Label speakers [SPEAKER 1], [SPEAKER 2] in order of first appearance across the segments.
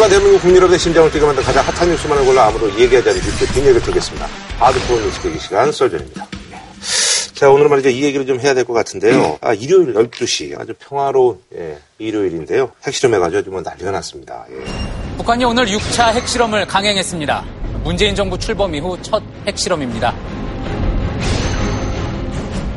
[SPEAKER 1] 어제가 대한민국 국민 여러분의 심장을 뛰게 만든 가장 핫한 뉴스만을 골라 아무도 얘기하지 않은 그 뒷얘기를 듣겠습니다. 하드코어 뉴스 계기 시간 썰전입니다. 자, 오늘 말이죠. 이 얘기를 좀 해야 될 것 같은데요. 아, 일요일 12시. 아주 평화로운, 예, 일요일인데요. 핵실험해가지고 뭐 난리가 났습니다. 예.
[SPEAKER 2] 북한이 오늘 6차 핵실험을 강행했습니다. 문재인 정부 출범 이후 첫 핵실험입니다.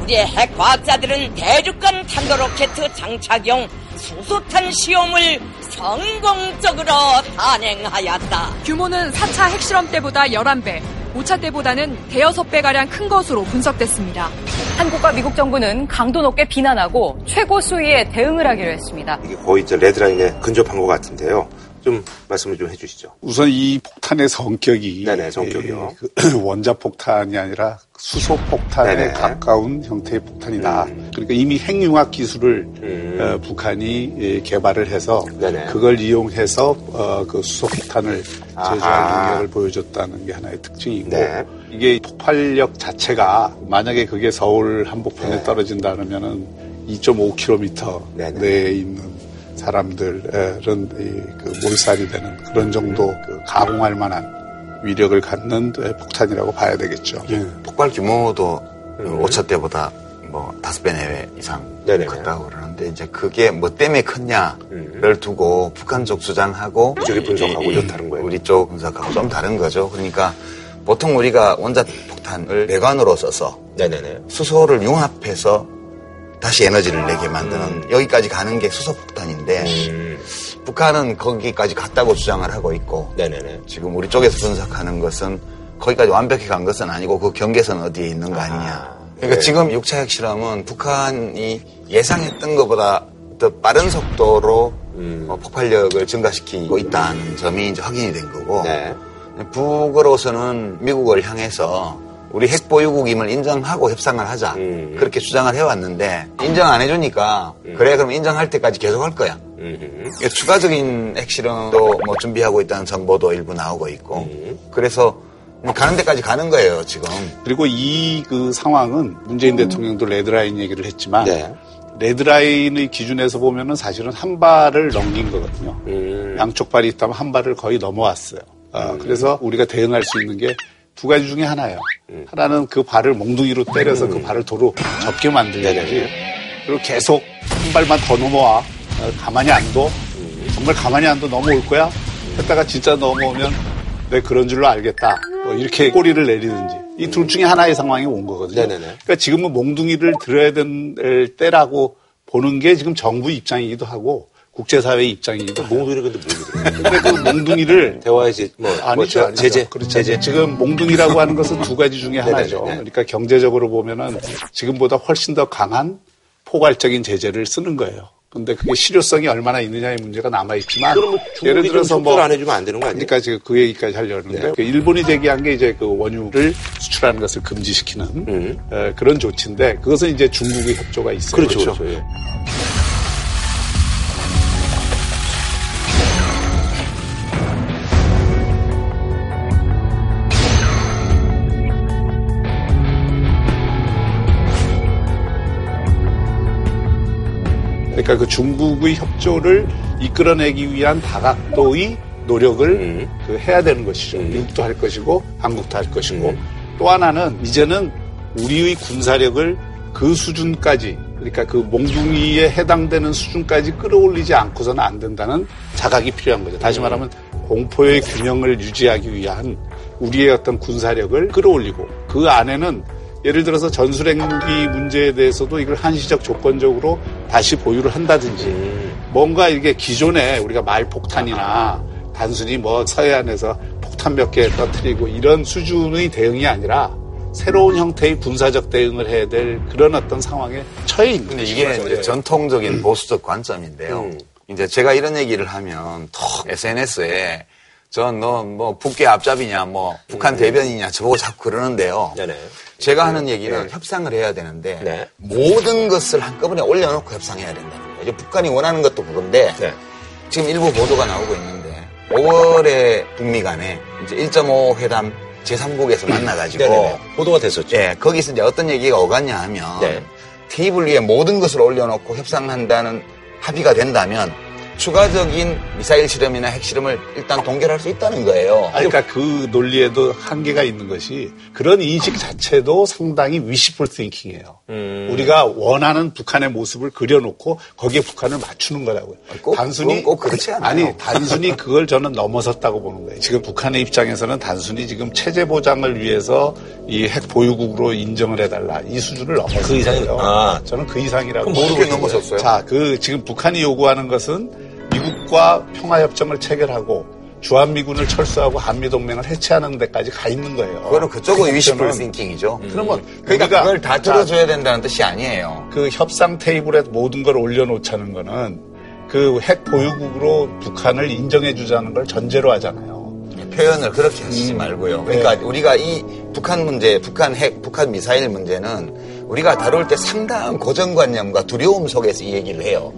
[SPEAKER 3] 우리의 핵과학자들은 대륙간 탄도로켓 장착용 수소탄 시험을 성공적으로 단행하였다.
[SPEAKER 4] 규모는 4차 핵실험 때보다 11배, 5차 때보다는 대여섯 배가량 큰 것으로 분석됐습니다.
[SPEAKER 5] 한국과 미국 정부는 강도 높게 비난하고 최고 수위에 대응을 하기로 했습니다.
[SPEAKER 1] 이게 거의 이제 레드라인에 근접한 것 같은데요. 좀 말씀을 좀 해주시죠.
[SPEAKER 6] 우선 이 폭탄의 성격이
[SPEAKER 1] 네네, 성격이요.
[SPEAKER 6] 예, 그 원자 폭탄이 아니라 수소 폭탄에
[SPEAKER 1] 네네.
[SPEAKER 6] 가까운 형태의 폭탄이다.
[SPEAKER 1] 음.
[SPEAKER 6] 그러니까 이미 핵융합 기술을
[SPEAKER 1] 음.
[SPEAKER 6] 어, 북한이 예, 개발을 해서
[SPEAKER 1] 네네.
[SPEAKER 6] 그걸 이용해서 어, 그 수소 폭탄을
[SPEAKER 1] 아하.
[SPEAKER 6] 제조할 능력을 보여줬다는 게 하나의 특징이고
[SPEAKER 1] 네.
[SPEAKER 6] 이게 폭발력 자체가 만약에 그게 서울 한복판에
[SPEAKER 1] 네.
[SPEAKER 6] 떨어진다 그러면은 2.5km
[SPEAKER 1] 네네.
[SPEAKER 6] 내에 있는 사람들은 이, 그 몰살이 되는 그런 정도 그 가공할 만한 위력을 갖는 에, 폭탄이라고 봐야 되겠죠.
[SPEAKER 1] 예.
[SPEAKER 7] 폭발 규모도
[SPEAKER 1] 음.
[SPEAKER 7] 5차 때보다 뭐 다섯 배 내외 이상
[SPEAKER 1] 네네네.
[SPEAKER 7] 컸다고 그러는데 이제 그게 뭐 때문에 컸냐를
[SPEAKER 1] 음.
[SPEAKER 7] 두고 북한 쪽 주장하고
[SPEAKER 1] 이쪽이 분석하고
[SPEAKER 7] 이-
[SPEAKER 1] 이건 다른 거예요.
[SPEAKER 7] 우리 쪽 분석하고 좀 다른 거죠. 그러니까 보통 우리가 원자 폭탄을 배관으로 써서
[SPEAKER 1] 네네네.
[SPEAKER 7] 수소를 융합해서 다시 에너지를 내게 만드는 여기까지 가는 게 수소 폭탄인데
[SPEAKER 1] 음.
[SPEAKER 7] 북한은 거기까지 갔다고 주장을 하고 있고
[SPEAKER 1] 네네네.
[SPEAKER 7] 지금 우리 쪽에서 분석하는 것은 거기까지 완벽히 간 것은 아니고 그 경계선 어디에 있는 거 아니냐. 그러니까
[SPEAKER 1] 네.
[SPEAKER 7] 지금 6차 핵실험은 북한이 예상했던 것보다 더 빠른 속도로
[SPEAKER 1] 음.
[SPEAKER 7] 어, 폭발력을 증가시키고 있다는 점이 이제 확인이 된 거고
[SPEAKER 1] 네.
[SPEAKER 7] 북으로서는 미국을 향해서 우리 핵 보유국임을 인정하고 협상을 하자
[SPEAKER 1] 음.
[SPEAKER 7] 그렇게 주장을 해왔는데 인정 안 해주니까 그래 그럼 인정할 때까지 계속 할 거야.
[SPEAKER 1] 음.
[SPEAKER 7] 그러니까 추가적인 핵실험도 뭐 준비하고 있다는 정보도 일부 나오고 있고
[SPEAKER 1] 음.
[SPEAKER 7] 그래서 뭐 가는 데까지 가는 거예요 지금.
[SPEAKER 6] 그리고 이 그 상황은 문재인 대통령도 레드라인 얘기를 했지만
[SPEAKER 1] 네.
[SPEAKER 6] 레드라인의 기준에서 보면은 사실은 한 발을 넘긴 거거든요.
[SPEAKER 1] 음.
[SPEAKER 6] 양쪽 발이 있다면 한 발을 거의 넘어왔어요. 어, 그래서 우리가 대응할 수 있는 게 두 가지 중에 하나예요.
[SPEAKER 1] 음.
[SPEAKER 6] 하나는 그 발을 몽둥이로 때려서 그 발을 도로 접게 만들는 거지. 그리고 계속 한 발만 더 넘어와. 어, 가만히 안 둬.
[SPEAKER 1] 음.
[SPEAKER 6] 정말 가만히 안 둬 넘어올 거야. 했다가 진짜 넘어오면 내 그런 줄로 알겠다. 뭐 이렇게 꼬리를 내리든지. 이 둘 중에 하나의 상황이 온 거거든요.
[SPEAKER 1] 네네네.
[SPEAKER 6] 그러니까 지금은 몽둥이를 들어야 될 때라고 보는 게 지금 정부 입장이기도 하고 국제사회의 입장이기도 하고.
[SPEAKER 1] 몽둥이를 근데 모르더라고요.
[SPEAKER 6] 근데 그 몽둥이를
[SPEAKER 1] 대화의 뭐, 뭐
[SPEAKER 6] 아니죠,
[SPEAKER 1] 제-
[SPEAKER 6] 아니죠.
[SPEAKER 1] 제재.
[SPEAKER 6] 그렇죠.
[SPEAKER 1] 제재.
[SPEAKER 6] 지금 몽둥이라고 하는 것은 두 가지 중에 하나죠.
[SPEAKER 1] 네네네.
[SPEAKER 6] 그러니까 경제적으로 보면은 지금보다 훨씬 더 강한 포괄적인 제재를 쓰는 거예요. 근데 그게 실효성이 얼마나 있느냐의 문제가 남아 있지만
[SPEAKER 1] 그럼 뭐 중국이 좀 속도를 안 해주면 안 되는 거 아니에요?
[SPEAKER 6] 그러니까 지금 그 얘기까지 하려는데
[SPEAKER 1] 네.
[SPEAKER 6] 그 일본이 대기한 게 이제 그 원유를 수출하는 것을 금지시키는
[SPEAKER 1] 음.
[SPEAKER 6] 에, 그런 조치인데 그것은 이제 중국의 협조가 있어요.
[SPEAKER 1] 그렇죠. 그렇죠. 예.
[SPEAKER 6] 그러니까 그 중국의 협조를 이끌어내기 위한 다각도의 노력을
[SPEAKER 1] 음.
[SPEAKER 6] 그 해야 되는 것이죠.
[SPEAKER 1] 음.
[SPEAKER 6] 미국도 할 것이고 한국도 할 것이고
[SPEAKER 1] 음.
[SPEAKER 6] 또 하나는 이제는 우리의 군사력을 그 수준까지 그러니까 그 몽둥이에 해당되는 수준까지 끌어올리지 않고서는 안 된다는 자각이 필요한 거죠. 다시 말하면 공포의 균형을 유지하기 위한 우리의 어떤 군사력을 끌어올리고 그 안에는 예를 들어서 전술핵무기 문제에 대해서도 이걸 한시적 조건적으로 다시 보유를 한다든지
[SPEAKER 1] 음.
[SPEAKER 6] 뭔가 이게 기존에 우리가 말폭탄이나 단순히 뭐 서해안에서 폭탄 몇 개 터뜨리고 이런 수준의 대응이 아니라 새로운 형태의 군사적 대응을 해야 될 그런 어떤 상황에 처해 있는
[SPEAKER 7] 근데
[SPEAKER 6] 거죠.
[SPEAKER 7] 이게 이제 전통적인 보수적 관점인데요.
[SPEAKER 1] 음.
[SPEAKER 7] 이제 제가 이런 얘기를 하면 톡 SNS에 전 너 뭐 북계 앞잡이냐 뭐 북한 대변이냐 저보고 자꾸 그러는데요.
[SPEAKER 1] 네네.
[SPEAKER 7] 제가 하는 얘기는
[SPEAKER 1] 네.
[SPEAKER 7] 협상을 해야 되는데
[SPEAKER 1] 네.
[SPEAKER 7] 모든 것을 한꺼번에 올려놓고 협상해야 된다는 거죠. 북한이 원하는 것도 그건데
[SPEAKER 1] 네.
[SPEAKER 7] 지금 일부 보도가 나오고 있는데 5월에 북미 간에 이제 1.5 회담 제3국에서 만나가지고
[SPEAKER 1] 네네네. 보도가 됐었죠.
[SPEAKER 7] 예, 거기서 이제 어떤 얘기가 오갔냐 하면
[SPEAKER 1] 네.
[SPEAKER 7] 테이블 위에 모든 것을 올려놓고 협상한다는 합의가 된다면 추가적인 미사일 실험이나 핵실험을 일단 동결할 수 있다는 거예요.
[SPEAKER 6] 그러니까 그 논리에도 한계가 있는 것이 그런 인식 자체도 상당히 위시풀 띵킹이에요. 우리가 원하는 북한의 모습을 그려놓고 거기에 북한을 맞추는 거라고요.
[SPEAKER 7] 꼭,
[SPEAKER 6] 단순히
[SPEAKER 7] 꼭 그렇지 않아요.
[SPEAKER 6] 아니 단순히 그걸 저는 넘어섰다고 보는 거예요. 지금 북한의 입장에서는 단순히 지금 체제 보장을 위해서 이 핵 보유국으로 인정을 해달라 이 수준을 넘어섰어요.
[SPEAKER 1] 그 이상이- 아.
[SPEAKER 6] 저는 그 이상이라고. 거예요.
[SPEAKER 7] 넘어섰어요?
[SPEAKER 6] 자, 그 지금 북한이 요구하는 것은 미국과 평화협정을 체결하고 주한미군을 철수하고 한미동맹을 해체하는 데까지 가 있는 거예요.
[SPEAKER 7] 그거는 그쪽의 위시풀
[SPEAKER 6] 저는
[SPEAKER 7] 띵킹이죠.
[SPEAKER 6] 그러면
[SPEAKER 7] 그러니까
[SPEAKER 6] 우리가
[SPEAKER 7] 그걸 다
[SPEAKER 6] 자,
[SPEAKER 7] 들어줘야 된다는 뜻이 아니에요.
[SPEAKER 6] 그 협상 테이블에 모든 걸 올려놓자는 거는 그 핵 보유국으로 북한을 인정해 주자는 걸 전제로 하잖아요.
[SPEAKER 7] 표현을 그렇게 하시지 말고요. 그러니까
[SPEAKER 6] 네.
[SPEAKER 7] 우리가 이 북한 문제, 북한 핵, 북한 미사일 문제는 우리가 다룰 때 상당한 고정관념과 두려움 속에서 이 얘기를 해요.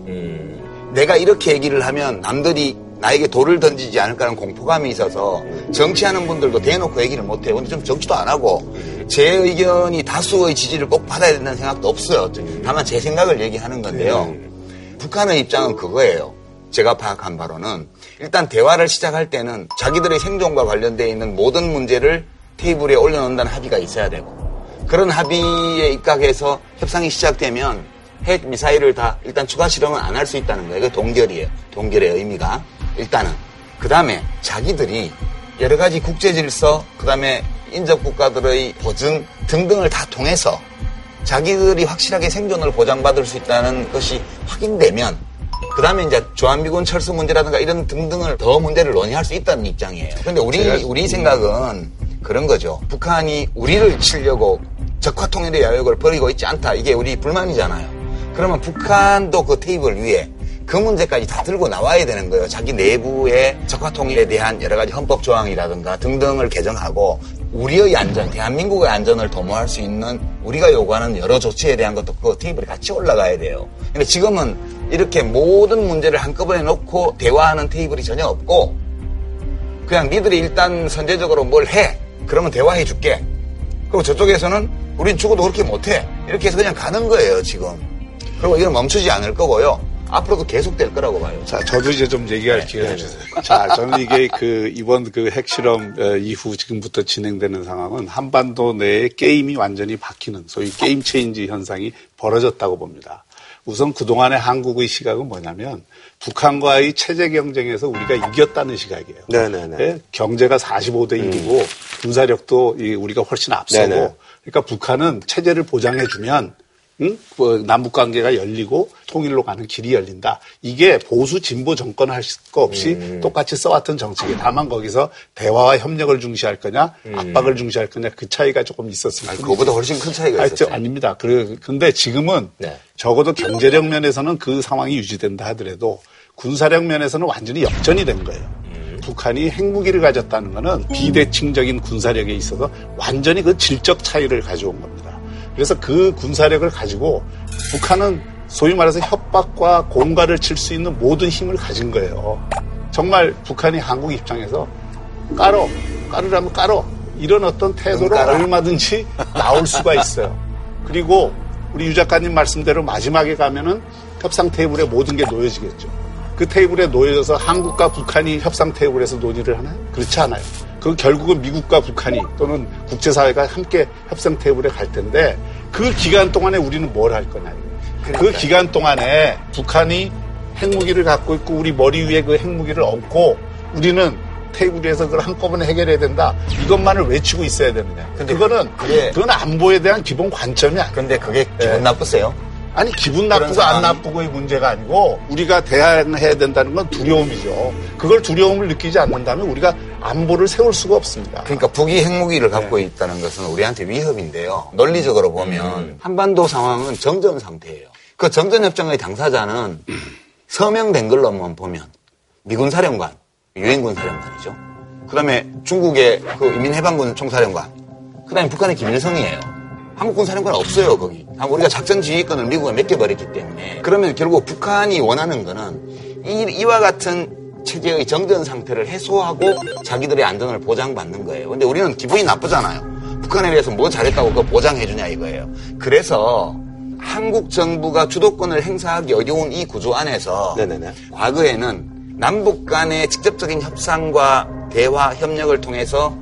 [SPEAKER 7] 내가 이렇게 얘기를 하면 남들이 나에게 돌을 던지지 않을까라는 공포감이 있어서 정치하는 분들도 대놓고 얘기를 못해요. 근데 좀 정치도 안 하고 제 의견이 다수의 지지를 꼭 받아야 된다는 생각도 없어요. 다만 제 생각을 얘기하는 건데요. 북한의 입장은 그거예요. 제가 파악한 바로는 일단 대화를 시작할 때는 자기들의 생존과 관련되어 있는 모든 문제를 테이블에 올려놓는다는 합의가 있어야 되고 그런 합의에 입각해서 협상이 시작되면 핵 미사일을 다 일단 추가 실험은 안 할 수 있다는 거예요. 그 동결이에요. 동결의 의미가 일단은 그 다음에 자기들이 여러 가지 국제 질서 그 다음에 인접 국가들의 보증 등등을 다 통해서 자기들이 확실하게 생존을 보장받을 수 있다는 것이 확인되면 그 다음에 이제 주한미군 철수 문제라든가 이런 등등을 더 문제를 논의할 수 있다는 입장이에요. 근데 우리, 우리 생각은 그런 거죠. 북한이 우리를 치려고 적화 통일의 야욕을 벌이고 있지 않다. 이게 우리 불만이잖아요. 그러면 북한도 그 테이블 위에 그 문제까지 다 들고 나와야 되는 거예요. 자기 내부의 적화통일에 대한 여러 가지 헌법 조항이라든가 등등을 개정하고 우리의 안전, 대한민국의 안전을 도모할 수 있는 우리가 요구하는 여러 조치에 대한 것도 그 테이블에 같이 올라가야 돼요. 근데 지금은 이렇게 모든 문제를 한꺼번에 놓고 대화하는 테이블이 전혀 없고 그냥 니들이 일단 선제적으로 뭘 해. 그러면 대화해 줄게. 그리고 저쪽에서는 우린 죽어도 그렇게 못해. 이렇게 해서 그냥 가는 거예요, 지금. 그리고 이건 멈추지 않을 거고요. 앞으로도 계속 될 거라고 봐요.
[SPEAKER 6] 자, 저도 이제 좀 얘기할 기회를 주세요. 자, 저는 이게 그 이번 그 핵실험 어, 이후 지금부터 진행되는 상황은 한반도 내에 게임이 완전히 바뀌는 소위 게임 체인지 현상이 벌어졌다고 봅니다. 우선 그동안의 한국의 시각은 뭐냐면 북한과의 체제 경쟁에서 우리가 이겼다는 시각이에요.
[SPEAKER 1] 네네네.
[SPEAKER 6] 예, 경제가 45대 1이고 군사력도 이 우리가 훨씬 앞서고
[SPEAKER 1] 네네.
[SPEAKER 6] 그러니까 북한은 체제를 보장해주면 응? 뭐 남북 관계가 열리고 통일로 가는 길이 열린다. 이게 보수 진보 정권 할 거 없이
[SPEAKER 1] 음.
[SPEAKER 6] 똑같이 써왔던 정책이 다만 거기서 대화와 협력을 중시할 거냐 압박을 중시할 거냐 그 차이가 조금 뿐이죠.
[SPEAKER 7] 그거보다 훨씬 큰 차이가
[SPEAKER 6] 아니,
[SPEAKER 7] 있었어요.
[SPEAKER 6] 아닙니다. 그래, 근데 지금은
[SPEAKER 1] 네.
[SPEAKER 6] 적어도 경제력 면에서는 그 상황이 유지된다 하더라도 군사력 면에서는 완전히 역전이 된 거예요. 북한이 핵무기를 가졌다는 것은 비대칭적인 군사력에 있어서 완전히 그 질적 차이를 가져온 겁니다. 그래서 그 군사력을 가지고 북한은 소위 말해서 협박과 공갈을 칠 수 있는 모든 힘을 가진 거예요. 정말 북한이 한국 입장에서 깔어, 깔으라면 깔어. 이런 어떤 태도로. 얼마든지 나올 수가 있어요. 그리고 우리 유 작가님 말씀대로 마지막에 가면은 협상 테이블에 모든 게 놓여지겠죠. 그 테이블에 놓여져서 한국과 북한이 협상 테이블에서 논의를 하나요? 그렇지 않아요. 그 결국은 미국과 북한이 또는 국제사회가 함께 협상 테이블에 갈 텐데 그 기간 동안에 우리는 뭘 할 거냐. 그 기간 동안에 북한이 핵무기를 갖고 있고 우리 머리 위에 그 핵무기를 얹고 우리는 테이블 위에서 그걸 한꺼번에 해결해야 된다. 이것만을 외치고 있어야 되느냐.
[SPEAKER 7] 근데
[SPEAKER 6] 그거는
[SPEAKER 7] 그게-
[SPEAKER 6] 그건 안보에 대한 기본 관점이 아니에요.
[SPEAKER 7] 근데 그게 기분
[SPEAKER 6] 네.
[SPEAKER 7] 나쁘세요?
[SPEAKER 6] 아니 기분 나쁘고 안
[SPEAKER 7] 상황이-
[SPEAKER 6] 나쁘고의 문제가 아니고 우리가 대항해야 된다는 건 두려움이죠. 그걸 두려움을 느끼지 않는다면 우리가 안보를 세울 수가 없습니다.
[SPEAKER 7] 그러니까 북이 핵무기를 갖고 있다는 것은 우리한테 위협인데요. 논리적으로 보면 한반도 상황은 정전 상태예요. 그 정전 협정의 당사자는 서명된 걸로만 보면 미군 사령관, 유엔군 사령관이죠. 그 다음에 중국의 그 인민해방군 총사령관, 그 다음에 북한의 김일성이에요. 한국군 사령관 없어요 거기. 아, 우리가 작전 지휘권을 미국에 맡겨버렸기 때문에 그러면 결국 북한이 원하는 거는 이, 이와 같은 체제의 정전 상태를 해소하고 자기들의 안전을 보장받는 거예요. 근데 우리는 기분이 나쁘잖아요. 북한에 대해서 뭐 잘했다고 그거 보장해주냐 이거예요. 그래서 한국 정부가 주도권을 행사하기 어려운 이 구조 안에서
[SPEAKER 1] 네네네.
[SPEAKER 7] 과거에는 남북 간의 직접적인 협상과 대화, 협력을 통해서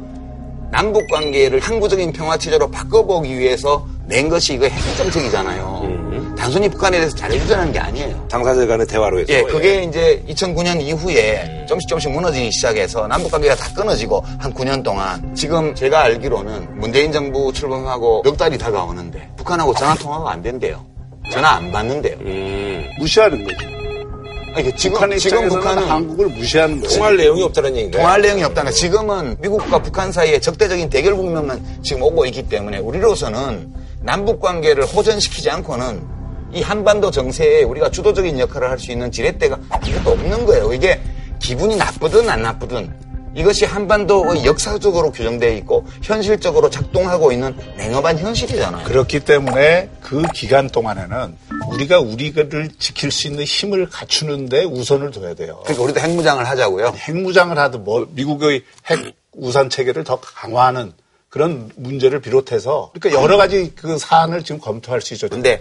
[SPEAKER 7] 남북 관계를 항구적인 평화 체제로 바꿔보기 위해서 낸 것이 이거 핵정책이잖아요.
[SPEAKER 1] 음.
[SPEAKER 7] 단순히 북한에 대해서 잘해주자는 게 아니에요.
[SPEAKER 1] 당사자 간의 대화로 해서.
[SPEAKER 7] 예, 그게 이제 2009년 이후에 조금씩 조금씩 무너지기 시작해서 남북 관계가 다 끊어지고 한 9년 동안 지금 제가 알기로는 문재인 정부 출범하고 몇 달이 다가오는데 북한하고 전화 통화가 안 된대요. 전화 안 받는데요.
[SPEAKER 1] 음.
[SPEAKER 6] 무시하는 거죠.
[SPEAKER 7] 아니, 그 지금
[SPEAKER 6] 북한의
[SPEAKER 7] 지금 북한은
[SPEAKER 6] 한국을 무시하는 거예요.
[SPEAKER 1] 통할 내용이 없다는 얘기인가요?
[SPEAKER 7] 통할 내용이 없다는 거. 지금은 미국과 북한 사이에 적대적인 대결 국면만 지금 오고 있기 때문에 우리로서는 남북 관계를 호전시키지 않고는 이 한반도 정세에 우리가 주도적인 역할을 할 수 있는 지렛대가 이것도 없는 거예요. 이게 기분이 나쁘든 안 나쁘든 이것이 한반도의 역사적으로 규정되어 있고 현실적으로 작동하고 있는 냉엄한 현실이잖아요.
[SPEAKER 6] 그렇기 때문에 그 기간 동안에는 우리가 우리를 지킬 수 있는 힘을 갖추는데 우선을 둬야 돼요.
[SPEAKER 7] 그러니까 우리도 핵무장을 하자고요.
[SPEAKER 6] 핵무장을 하든 뭐 미국의 핵 우산 체계를 더 강화하는 그런 문제를 비롯해서 그러니까 여러 가지 그 사안을 지금 검토할 수 있죠.
[SPEAKER 7] 근데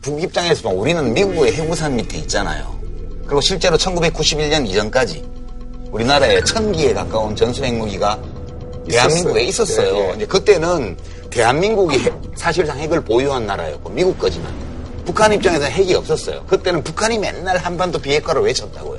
[SPEAKER 7] 북 입장에서 보면 우리는 미국의 핵우산 밑에 있잖아요. 그리고 실제로 1991년 이전까지 우리나라에 천 기에 가까운 전술 핵무기가 대한민국에 있었어요.
[SPEAKER 6] 네, 네.
[SPEAKER 7] 근데 그때는 대한민국이 핵- 사실상 핵을 보유한 나라였고 미국 거지만 북한 입장에서는 핵이 없었어요. 그때는 북한이 맨날 한반도 비핵화를 외쳤다고요.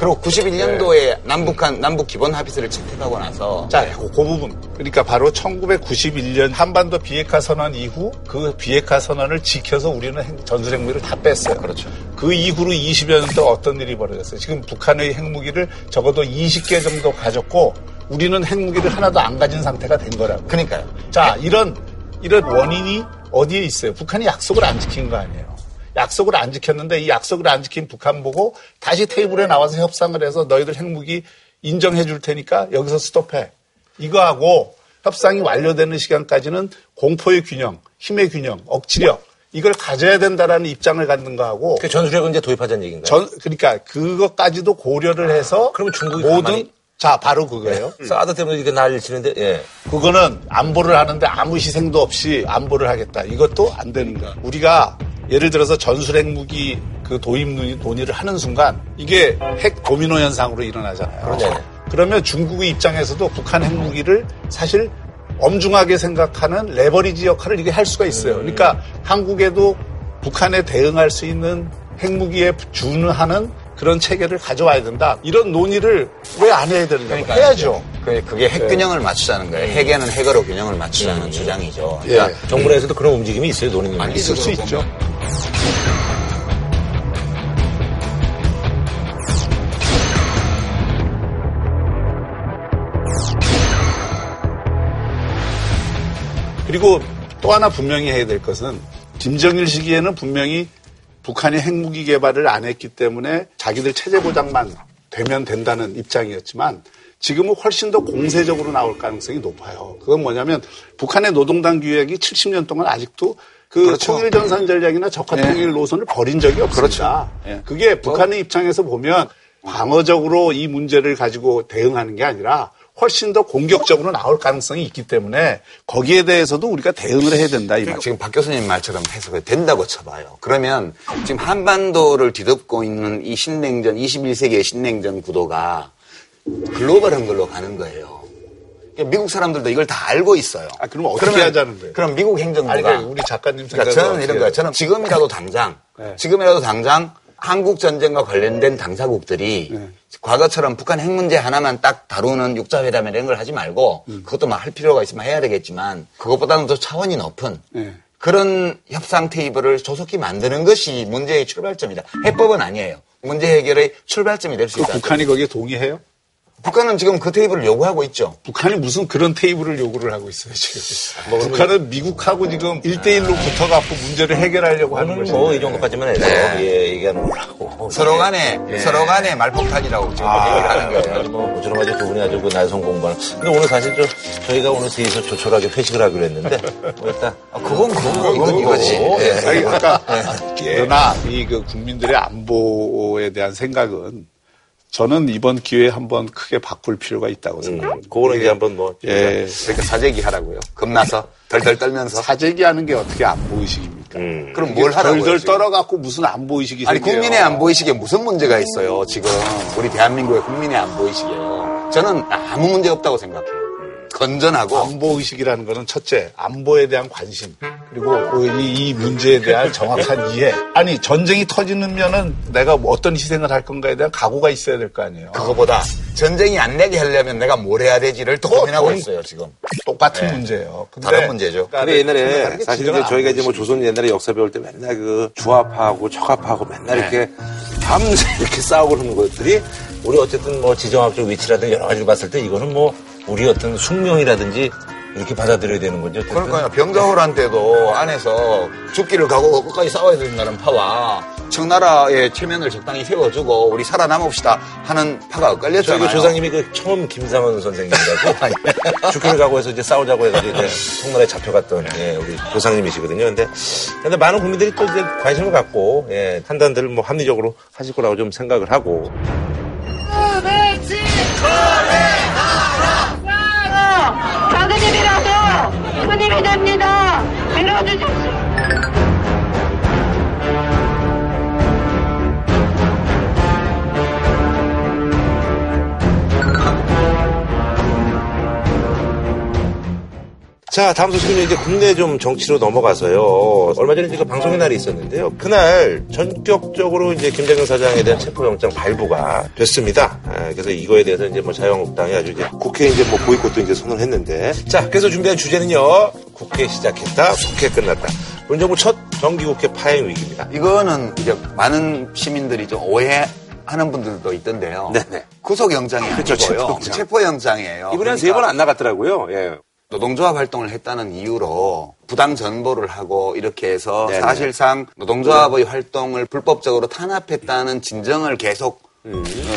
[SPEAKER 7] 그리고 91년도에 남북한 남북 기본 합의서를 채택하고 나서
[SPEAKER 6] 자, 그, 그 부분. 그러니까 바로 1991년 한반도 비핵화 선언 이후 그 비핵화 선언을 지켜서 우리는 핵- 전술 핵무기를 다 뺐어요. 그렇죠. 그 이후로 20여 년 동안 어떤 일이 벌어졌어요. 지금 북한의 핵무기를 적어도 20개 정도 가졌고 우리는 핵무기를 하나도 안 가진 상태가 된 거라고.
[SPEAKER 7] 그러니까요.
[SPEAKER 6] 자, 이런, 이런 원인이 어디에 있어요? 북한이 약속을 안 지킨 거 아니에요. 약속을 안 지켰는데 이 약속을 안 지킨 북한 보고 다시 테이블에 나와서 협상을 해서 너희들 핵무기 인정해 줄 테니까 여기서 스톱해. 이거하고 협상이 완료되는 시간까지는 공포의 균형, 힘의 균형, 억지력 이걸 가져야 된다라는 입장을 갖는 거하고
[SPEAKER 1] 그 전술핵을 이제 도입하자는 얘기인가요?
[SPEAKER 6] 전 그러니까 그것까지도 고려를 해서
[SPEAKER 1] 그러면 중국이
[SPEAKER 6] 모든
[SPEAKER 1] 가만히-
[SPEAKER 6] 자 바로 그거예요.
[SPEAKER 1] 사드 때문에 이렇게 난리를 치는데, 예.
[SPEAKER 6] 그거는 안보를 하는데 아무 희생도 없이 안보를 하겠다. 이것도 안 되는 거야. 우리가 예를 들어서 전술핵 무기 그 도입 논의- 논의를 하는 순간 이게 핵 도미노 현상으로 일어나잖아요.
[SPEAKER 1] 그렇죠.
[SPEAKER 6] 그러면 중국의 입장에서도 북한 핵 무기를 사실 엄중하게 생각하는 레버리지 역할을 이게 할 수가 있어요. 그러니까 한국에도 북한에 대응할 수 있는 핵무기에 준하는 그런 체계를 가져와야 된다. 이런 논의를 왜 안 해야 되는가?
[SPEAKER 7] 그러니까
[SPEAKER 6] 해야죠.
[SPEAKER 7] 그- 그게 핵 균형을 맞추자는 거예요. 핵에는 핵으로 균형을 맞추자는 주장이죠.
[SPEAKER 6] 예.
[SPEAKER 7] 그러니까
[SPEAKER 1] 정부 내에서도 그런 움직임이 있어요, 논의는.
[SPEAKER 7] 많이
[SPEAKER 6] 있을 수 있죠. 그리고 또 하나 분명히 해야 될 것은 김정일 시기에는 분명히 북한이 핵무기 개발을 안 했기 때문에 자기들 체제 보장만 되면 된다는 입장이었지만 지금은 훨씬 더 공세적으로 나올 가능성이 높아요. 그건 뭐냐면 북한의 노동당 규약이 70년 동안 아직도 그
[SPEAKER 7] 그렇죠.
[SPEAKER 6] 통일 전산 전략이나 적화 통일 노선을 버린 적이 없습니다.
[SPEAKER 7] 예.
[SPEAKER 6] 그게 북한의 입장에서 보면 방어적으로 이 문제를 가지고 대응하는 게 아니라 훨씬 더 공격적으로 나올 가능성이 있기 때문에 거기에 대해서도 우리가 대응을 해야 된다 이.
[SPEAKER 7] 지금 박 교수님 말처럼 해석이 된다고 쳐봐요. 그러면 지금 한반도를 뒤덮고 있는 이 신냉전, 21세기의 신냉전 구도가 글로벌한 걸로 가는 거예요. 그러니까 미국 사람들도 이걸 다 알고 있어요.
[SPEAKER 6] 아, 그럼 어떻게 하자는 거예요?
[SPEAKER 7] 그럼 미국 행정부가
[SPEAKER 6] 아니, 그러니까 우리 작가님
[SPEAKER 7] 그러니까
[SPEAKER 6] 생각은
[SPEAKER 7] 저는 이런? 거예요. 저는 지금이라도 당장,
[SPEAKER 6] 네.
[SPEAKER 7] 지금이라도 당장 한국 전쟁과 관련된 당사국들이
[SPEAKER 6] 네.
[SPEAKER 7] 과거처럼 북한 핵 문제 하나만 딱 다루는 육자회담 이런 걸 하지 말고
[SPEAKER 6] 음.
[SPEAKER 7] 그것도 막 할 필요가 있으면 해야 되겠지만 그것보다는 더 차원이 높은
[SPEAKER 6] 네.
[SPEAKER 7] 그런 협상 테이블을 조속히 만드는 것이 문제의 출발점이다. 해법은 아니에요. 문제 해결의 출발점이
[SPEAKER 6] 될수그
[SPEAKER 7] 있다.
[SPEAKER 6] 북한이 거기에 동의해요?
[SPEAKER 7] 북한은 지금 그 테이블을 요구하고 있죠.
[SPEAKER 6] 북한이 무슨 그런 테이블을 요구를 하고 있어요, 지금. 북한은 미국하고 지금 1대1로 붙어갖고 문제를 해결하려고 하는 거죠.
[SPEAKER 1] 뭐 이 정도까지만 해서 예, 얘기하는 거라고.
[SPEAKER 7] 서로 간에, 서로 간에 말폭탄이라고 지금 얘기를 하는 거예요.
[SPEAKER 1] 아주 뭐 부지런하게 두 분이 아주 그 날성 공부하는. 근데 오늘 사실 저 저희가 오늘 뒤에서 조촐하게 회식을 하기로 했는데 뭐 일단
[SPEAKER 7] 아, 그건 그건 이건 이거지.
[SPEAKER 1] 예.
[SPEAKER 6] 아니, 아까, 그러나 이 그 국민들의 안보에 대한 생각은 저는 이번 기회에 한번 크게 바꿀 필요가 있다고 생각합니다.
[SPEAKER 1] 그거는 이제 한번 뭐
[SPEAKER 6] 예.
[SPEAKER 7] 그러니까 사재기 하라고요. 겁나서 덜덜 떨면서.
[SPEAKER 6] 사재기 하는 게 어떻게 안보 의식입니까?
[SPEAKER 1] 음.
[SPEAKER 7] 그럼 뭘 하라고요?
[SPEAKER 6] 덜덜? 떨어갖고 무슨 안보이식이
[SPEAKER 7] 아니
[SPEAKER 6] 생겨요.
[SPEAKER 7] 국민의 안보 의식에 무슨 문제가 있어요 지금 우리 대한민국의 국민의 안보 의식이에요 저는 아무 문제 없다고 생각해요 건전하고
[SPEAKER 6] 안보 의식이라는 거는 첫째, 안보에 대한 관심, 그리고 그 이, 이 문제에 대한 정확한 이해. 아니, 전쟁이 터지면은 내가 뭐 어떤 희생을 할 건가에 대한 각오가 있어야 될 거 아니에요.
[SPEAKER 7] 그거보다 전쟁이 안 내게 하려면 내가 뭘 해야 되지를 또 고민하고
[SPEAKER 6] 돈-
[SPEAKER 7] 있어요 지금
[SPEAKER 6] 똑같은
[SPEAKER 7] 네.
[SPEAKER 6] 문제예요. 근데
[SPEAKER 7] 다른 문제죠.
[SPEAKER 1] 근데 옛날에 사실 이제 저희가
[SPEAKER 6] 안
[SPEAKER 1] 이제 뭐 조선 옛날에 역사 배울 때 맨날 그 주합하고 척합하고 맨날 이렇게 밤새 이렇게 싸우고 그러는 것들이 우리 어쨌든 뭐 지정학적 위치라든지 여러 가지를 봤을 때 이거는 뭐 우리 어떤 숙명이라든지 이렇게 받아들여야 되는 거죠. 어쨌든.
[SPEAKER 7] 그러니까요 병자호란 때도 안에서 죽기를 각오하고 끝까지 싸워야 된다는 파와 청나라의 체면을 적당히 세워주고 우리 살아남읍시다 하는 파가
[SPEAKER 1] 저희
[SPEAKER 7] 엇갈렸잖아요
[SPEAKER 1] 그 조상님이 그 처음 김상원 선생님이라고 죽기를 각오해서 이제 싸우자고 해가지고 이제 송나라에 잡혀갔던 예, 우리 조상님이시거든요. 근데 근데 많은 국민들이 또 이제 관심을 갖고 예, 판단들을 뭐 합리적으로 하실 거라고 좀 생각을 하고
[SPEAKER 8] 작 됩니다. 밀어주십시오.
[SPEAKER 1] 자, 다음 소식은 이제 국내 좀 정치로 넘어가서요. 얼마 전에 이제 그 방송의 날이 있었는데요. 그날 전격적으로 이제 김정은 사장에 대한 체포영장 발부가 됐습니다. 아, 그래서 이거에 대해서 이제 뭐 자유한국당이 아주 이제 국회에 이제 뭐 보이콧도 이제 선언을 했는데. 자, 그래서 준비한 주제는요. 국회 시작했다, 국회 끝났다. 문 정부 첫 정기국회 파행 위기입니다.
[SPEAKER 7] 이거는 이제 많은 시민들이 좀 오해 하는 분들도 있던데요
[SPEAKER 1] 네네.
[SPEAKER 7] 구속영장이
[SPEAKER 1] 그렇죠,
[SPEAKER 7] 아니고요
[SPEAKER 1] 체포영장.
[SPEAKER 7] 체포영장이에요
[SPEAKER 1] 이번에
[SPEAKER 7] 그러니까
[SPEAKER 1] 번안 나갔더라고요. 예.
[SPEAKER 7] 노동조합 활동을 했다는 이유로 부당 전보를 하고 이렇게 해서
[SPEAKER 1] 네네.
[SPEAKER 7] 사실상 노동조합의 활동을 불법적으로 탄압했다는 진정을 계속 어,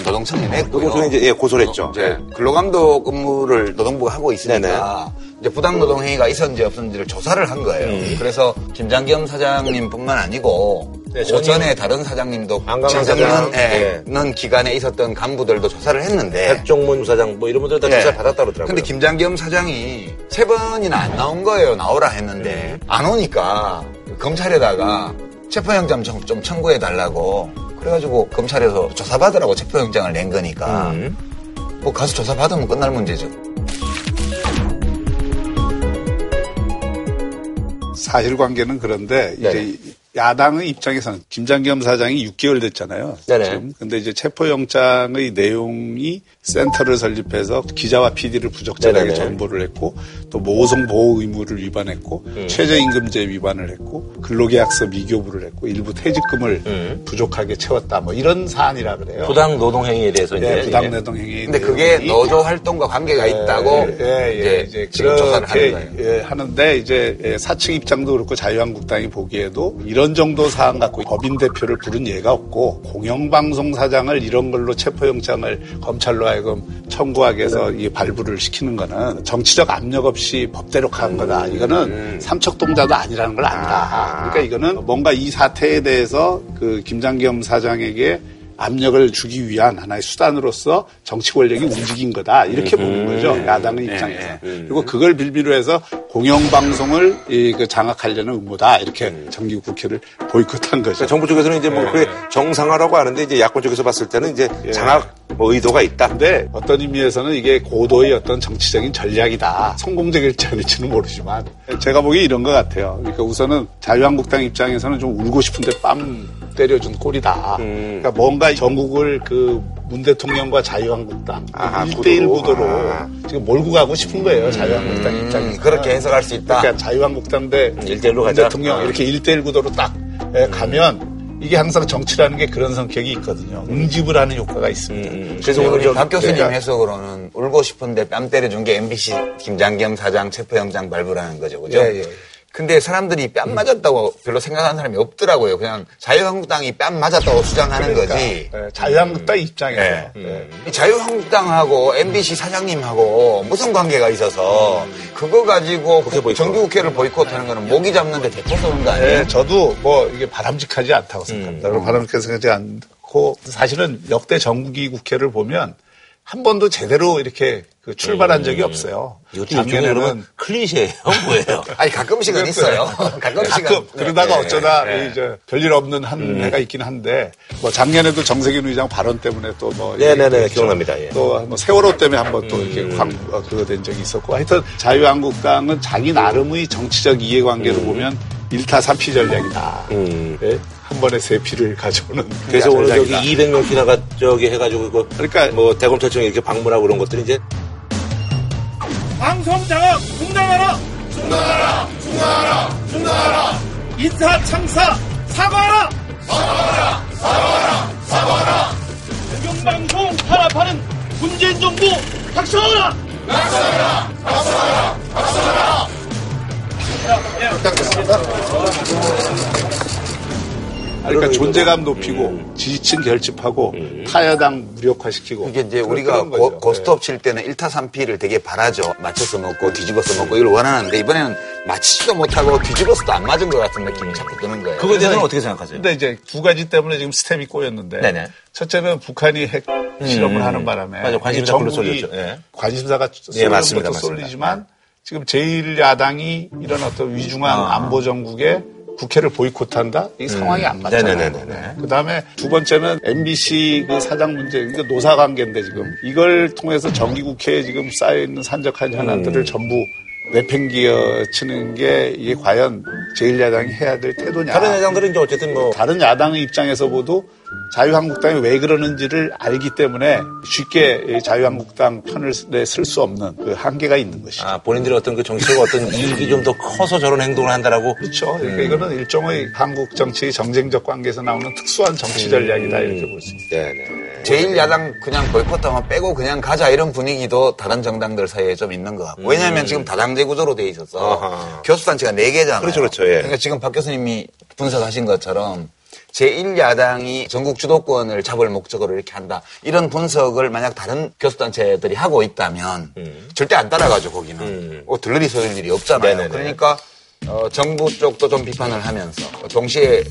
[SPEAKER 7] 노동청이 냈고요.
[SPEAKER 1] 그것은 이제 예, 고소를 했죠.
[SPEAKER 7] 이제 근로감독 업무를 노동부가 하고 있으니까 이제 부당 노동 행위가 있었는지 없었는지를 조사를 한 거예요.
[SPEAKER 1] 음.
[SPEAKER 7] 그래서 김장겸 사장님뿐만 아니고
[SPEAKER 1] 네,
[SPEAKER 7] 오전에 다른 사장님도
[SPEAKER 1] 안강한 사장, 네.
[SPEAKER 7] 는 기간에 있었던 간부들도 조사를 했는데
[SPEAKER 1] 백종문 사장 뭐 이런 분들 다
[SPEAKER 7] 네.
[SPEAKER 1] 조사를 받았다 그러더라고요.
[SPEAKER 7] 근데 김장겸 사장이 세 번이나 안 나온 거예요. 나오라 했는데 안 오니까 검찰에다가 체포영장 좀, 좀 청구해 달라고 그래가지고 검찰에서 조사받으라고 체포영장을 낸 거니까
[SPEAKER 1] 음.
[SPEAKER 7] 뭐 가서 조사받으면 끝날 문제죠.
[SPEAKER 6] 사실관계는 그런데
[SPEAKER 1] 네네.
[SPEAKER 6] 이제 야당의 입장에서는 김장겸 사장이 6개월 됐잖아요.
[SPEAKER 1] 네네.
[SPEAKER 6] 지금. 근데 이제 체포영장의 내용이 센터를 설립해서 기자와 PD를 부적절하게
[SPEAKER 1] 네네네.
[SPEAKER 6] 정보를 했고 또 모성 보호 의무를 위반했고
[SPEAKER 1] 음.
[SPEAKER 6] 최저임금제 위반을 했고 근로계약서 미교부를 했고 일부 퇴직금을
[SPEAKER 1] 음.
[SPEAKER 6] 부족하게 채웠다 뭐 이런 사안이라 그래요.
[SPEAKER 1] 부당 노동 행위에 대해서 이제
[SPEAKER 6] 예, 부당
[SPEAKER 1] 예.
[SPEAKER 6] 노동 행위.
[SPEAKER 7] 근데 그게 노조 활동과 관계가 있다고
[SPEAKER 6] 예, 예,
[SPEAKER 7] 이제,
[SPEAKER 6] 이제
[SPEAKER 7] 지금 조사를 하는 거예요.
[SPEAKER 6] 예, 하는데 이제 예, 사측 입장도 그렇고 자유한국당이 보기에도 이런 정도 사안 갖고 법인 대표를 부른 예가 없고 공영방송 사장을 이런 걸로 체포영장을 검찰로 하여금 청구하게 해서 이 발부를 시키는 거는 정치적 압력 없이 법대로 간 거다. 이거는 삼척동자도 아니라는 걸 안다. 그러니까 이거는 뭔가 이 사태에 대해서 그 김장겸 사장에게 압력을 주기 위한 하나의 수단으로서 정치 권력이 움직인 거다. 이렇게 보는 거죠. 야당의 입장에서. 그리고 그걸 빌미로 해서 공영방송을 이, 그 장악하려는 음모다. 이렇게 정기국 국회를 보이콧한 거죠.
[SPEAKER 1] 그러니까 정부 쪽에서는 이제 뭐 그게 정상화라고 하는데 이제 야권 쪽에서 봤을 때는 이제 장악 뭐 의도가 있다.
[SPEAKER 6] 근데 어떤 의미에서는 이게 고도의 어떤 정치적인 전략이다. 성공적일지 아닐지는 모르지만 제가 보기에 이런 것 같아요. 그러니까 우선은 자유한국당 입장에서는 좀 울고 싶은데 빰 때려준 꼴이다.
[SPEAKER 1] 음.
[SPEAKER 6] 그러니까 뭔가 전국을 그 문 대통령과 자유한국당
[SPEAKER 1] 아하,
[SPEAKER 6] 1대1
[SPEAKER 1] 구도로.
[SPEAKER 6] 구도로
[SPEAKER 1] 아.
[SPEAKER 6] 지금 몰고 가고 싶은 거예요. 자유한국당 입장에서.
[SPEAKER 7] 음, 그렇게 해석할 수 있다.
[SPEAKER 6] 그러니까 자유한국당 대
[SPEAKER 1] 일대일로
[SPEAKER 6] 문
[SPEAKER 1] 가자.
[SPEAKER 6] 대통령
[SPEAKER 1] 아.
[SPEAKER 6] 이렇게 1대1 구도로 딱 예, 가면 이게 항상 정치라는 게 그런 성격이 있거든요. 응집을 하는 효과가 있습니다.
[SPEAKER 1] 음,
[SPEAKER 7] 그래서
[SPEAKER 1] 그래서
[SPEAKER 7] 우리
[SPEAKER 1] 저-
[SPEAKER 7] 박 교수님 해석으로는 울고 싶은데 뺨 때려준 게 MBC 김장겸 사장 체포영장 발부라는 거죠, 그죠?
[SPEAKER 6] 예, 예.
[SPEAKER 7] 근데 사람들이 뺨 맞았다고 별로 생각하는 사람이 없더라고요. 그냥 자유한국당이 뺨 맞았다고 주장하는
[SPEAKER 6] 그러니까,
[SPEAKER 7] 거지.
[SPEAKER 6] 예, 자유한국당 입장에서
[SPEAKER 7] 예.
[SPEAKER 6] 예.
[SPEAKER 7] 이 자유한국당하고 MBC 사장님하고 무슨 관계가 있어서 그거 가지고
[SPEAKER 1] 보이콧.
[SPEAKER 7] 정기국회를 보이콧하는 거는 모기 잡는데 대포 쏘는 거 아니에요?
[SPEAKER 6] 예, 저도 뭐 이게 바람직하지 않다고 생각합니다.
[SPEAKER 1] 음.
[SPEAKER 6] 바람직하지 생각하지 않고 사실은 역대 정기 국회를 보면 한 번도 제대로 이렇게 그 출발한 적이 없어요.
[SPEAKER 1] 이것도 일종의 그러면 클리셰예요, 뭐예요?
[SPEAKER 7] 아니 가끔씩은 있어요. 가끔씩은.
[SPEAKER 6] 가끔 그러다가
[SPEAKER 7] 네.
[SPEAKER 6] 어쩌다
[SPEAKER 1] 네.
[SPEAKER 6] 이제 별일 없는 한 해가 있긴 한데 뭐 작년에도 정세균 의장 발언 때문에 또 뭐
[SPEAKER 1] 네네네, 기억납니다, 예.
[SPEAKER 6] 또뭐 세월호 때문에 한번 또 이렇게 광 어, 그거 된 적이 있었고 하여튼 자유한국당은 자기 나름의 정치적 이해관계로 보면 일타삼피 전략이다.
[SPEAKER 1] 음.
[SPEAKER 6] 예? 한 번에 세 피를 가져오는
[SPEAKER 1] 그래서 오늘 저기
[SPEAKER 6] 전략이다.
[SPEAKER 1] 200명 지나가 저기 해가지고 그
[SPEAKER 6] 그러니까
[SPEAKER 1] 뭐 대검찰청 이렇게 방문하고 그런 것들이 이제
[SPEAKER 9] 방송 장악 중단하라! 중단하라! 중단하라! 중단하라! 인사 창사 사과하라! 사과하라! 사과하라! 사과하라! 공영방송 탄압하는 문재인 정부 박살하라!
[SPEAKER 6] 그러니까 존재감 높이고 지지층 결집하고 타야당 무력화시키고
[SPEAKER 7] 이게 이제
[SPEAKER 6] 그-
[SPEAKER 7] 우리가. 고, 스톱 칠 때는 1타 3피를 되게 바라죠. 맞춰서 먹고 뒤집어서 먹고 이걸 원하는데 이번에는 맞히지도 못하고 뒤집어서도 안 맞은 것 같은 느낌이 자꾸 드는 거예요.
[SPEAKER 2] 그거에 대해서는 어떻게 생각하세요?
[SPEAKER 6] 근데 이제 두 가지 때문에 지금 스텝이 꼬였는데
[SPEAKER 2] 네네.
[SPEAKER 6] 첫째는 북한이 핵 실험을 하는 바람에
[SPEAKER 1] 맞아, 관심사 쏠렸죠. 예.
[SPEAKER 6] 관심사가
[SPEAKER 1] 예, 맞습니다,
[SPEAKER 6] 쏠리는 것도
[SPEAKER 1] 맞습니다.
[SPEAKER 6] 쏠리지만 지금 제1야당이 이런 어떤 위중한 안보 정국에 국회를 보이콧한다? 이 상황이 안 맞잖아요.
[SPEAKER 1] 네네네네.
[SPEAKER 6] 그 다음에 두 번째는 MBC 그 사장 문제, 이거 노사 관계인데 지금 이걸 통해서 정기국회에 지금 쌓여있는 산적한 현안들을 전부 내팽기어 치는 게 이게 과연 제1야당이 해야 될 태도냐.
[SPEAKER 1] 다른 회장들은 이제 어쨌든 뭐
[SPEAKER 6] 다른 야당의 입장에서 보도 자유한국당이 왜 그러는지를 알기 때문에 쉽게 이 자유한국당 편을 쓸 수 없는 그 한계가 있는 것이죠.
[SPEAKER 1] 아, 본인들의 어떤 그 정치적 어떤 이익이 좀 더 커서 저런 행동을 한다라고
[SPEAKER 6] 그렇죠. 그러니까 이거는 일종의 한국 정치의 정쟁적 관계에서 나오는 특수한 정치 전략이다 이렇게 볼 수 있습니다.
[SPEAKER 1] 네네.
[SPEAKER 7] 제1야당 그냥 보이콧하면 빼고 그냥 가자 이런 분위기도 다른 정당들 사이에 좀 있는 것 같고. 왜냐하면 지금 다당제 구조로 돼 있어서
[SPEAKER 1] 아하.
[SPEAKER 7] 교수단체가 4개잖아요.
[SPEAKER 1] 그렇죠, 그렇죠, 예.
[SPEAKER 7] 그러니까 지금 박 교수님이 분석하신 것처럼 제1야당이 전국 주도권을 잡을 목적으로 이렇게 한다. 이런 분석을 만약 다른 교수단체들이 하고 있다면 절대 안 따라가죠, 거기는.
[SPEAKER 1] 음.
[SPEAKER 7] 뭐 들러리 소일 일이 없잖아요.
[SPEAKER 1] 네네네.
[SPEAKER 7] 그러니까 어, 정부 쪽도 좀 비판을 하면서 동시에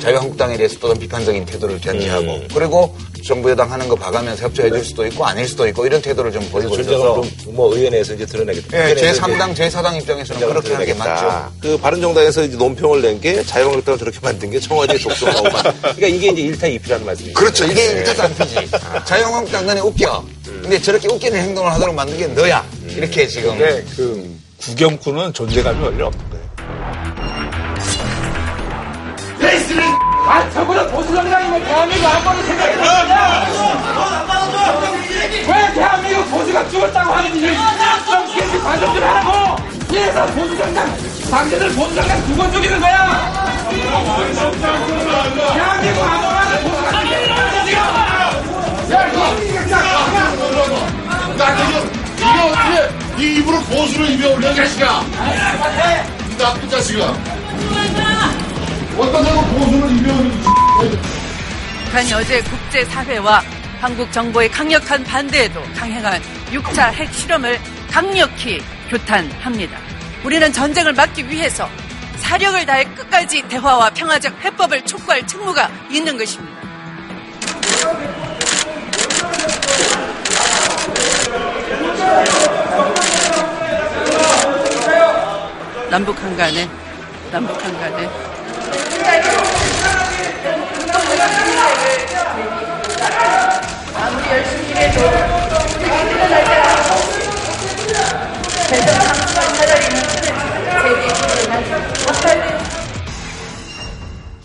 [SPEAKER 7] 자유한국당에 대해서도 좀 비판적인 태도를 견지하고
[SPEAKER 1] 음.
[SPEAKER 7] 그리고 정부 여당 하는 거 봐가면서 협조해 줄 수도 있고 아닐 수도 있고 이런 태도를 좀 보이고 있어서
[SPEAKER 1] 좀뭐 의원에서 이제 드러내겠다.
[SPEAKER 7] 예, 제3당, 제4당 입장에서는 그렇게 하는 게 맞죠.
[SPEAKER 1] 그 바른정당에서 이제 논평을 낸 게 자유한국당을 저렇게 만든 게 청와대 오만. 그러니까 이게 이제 1타 2피라는 말씀이죠.
[SPEAKER 7] 그렇죠. 이게 일타도 안 피지. 자유한국당 너네 웃겨. 근데 저렇게 웃기는 행동을 하도록 만든 게 너야. 이렇게 지금.
[SPEAKER 6] 근데 그 구경꾼은 존재감이 원래 없는 거예요.
[SPEAKER 9] 베이스는 안타고는 보수정당이면 대한민국 안보를 생각해봤느냐? 왜 대한민국 보수가 죽었다고 하는지 좀 깊이 관심 좀 하라고! 이래서 보수정당, 당신들 보수정당 두 번 죽이는 거야! 대한민국 안보를 보수가 죽이는 지금! 야, 이거
[SPEAKER 10] 나 지금 네가 어떻게 네 입으로 보수를 입에 올려 이 자식아 이 나쁜 자식아 어떤 사람 보수를 올려
[SPEAKER 11] 북한이 어제 국제사회와 한국 정부의 강력한 반대에도 강행한 6차 핵 실험을 강력히 규탄합니다. 우리는 전쟁을 막기 위해서 사력을 다해 끝까지 대화와 평화적 해법을 촉구할 책무가 있는 것입니다. 남북 한 간에 남북 한 간에 아무리 열심히 해도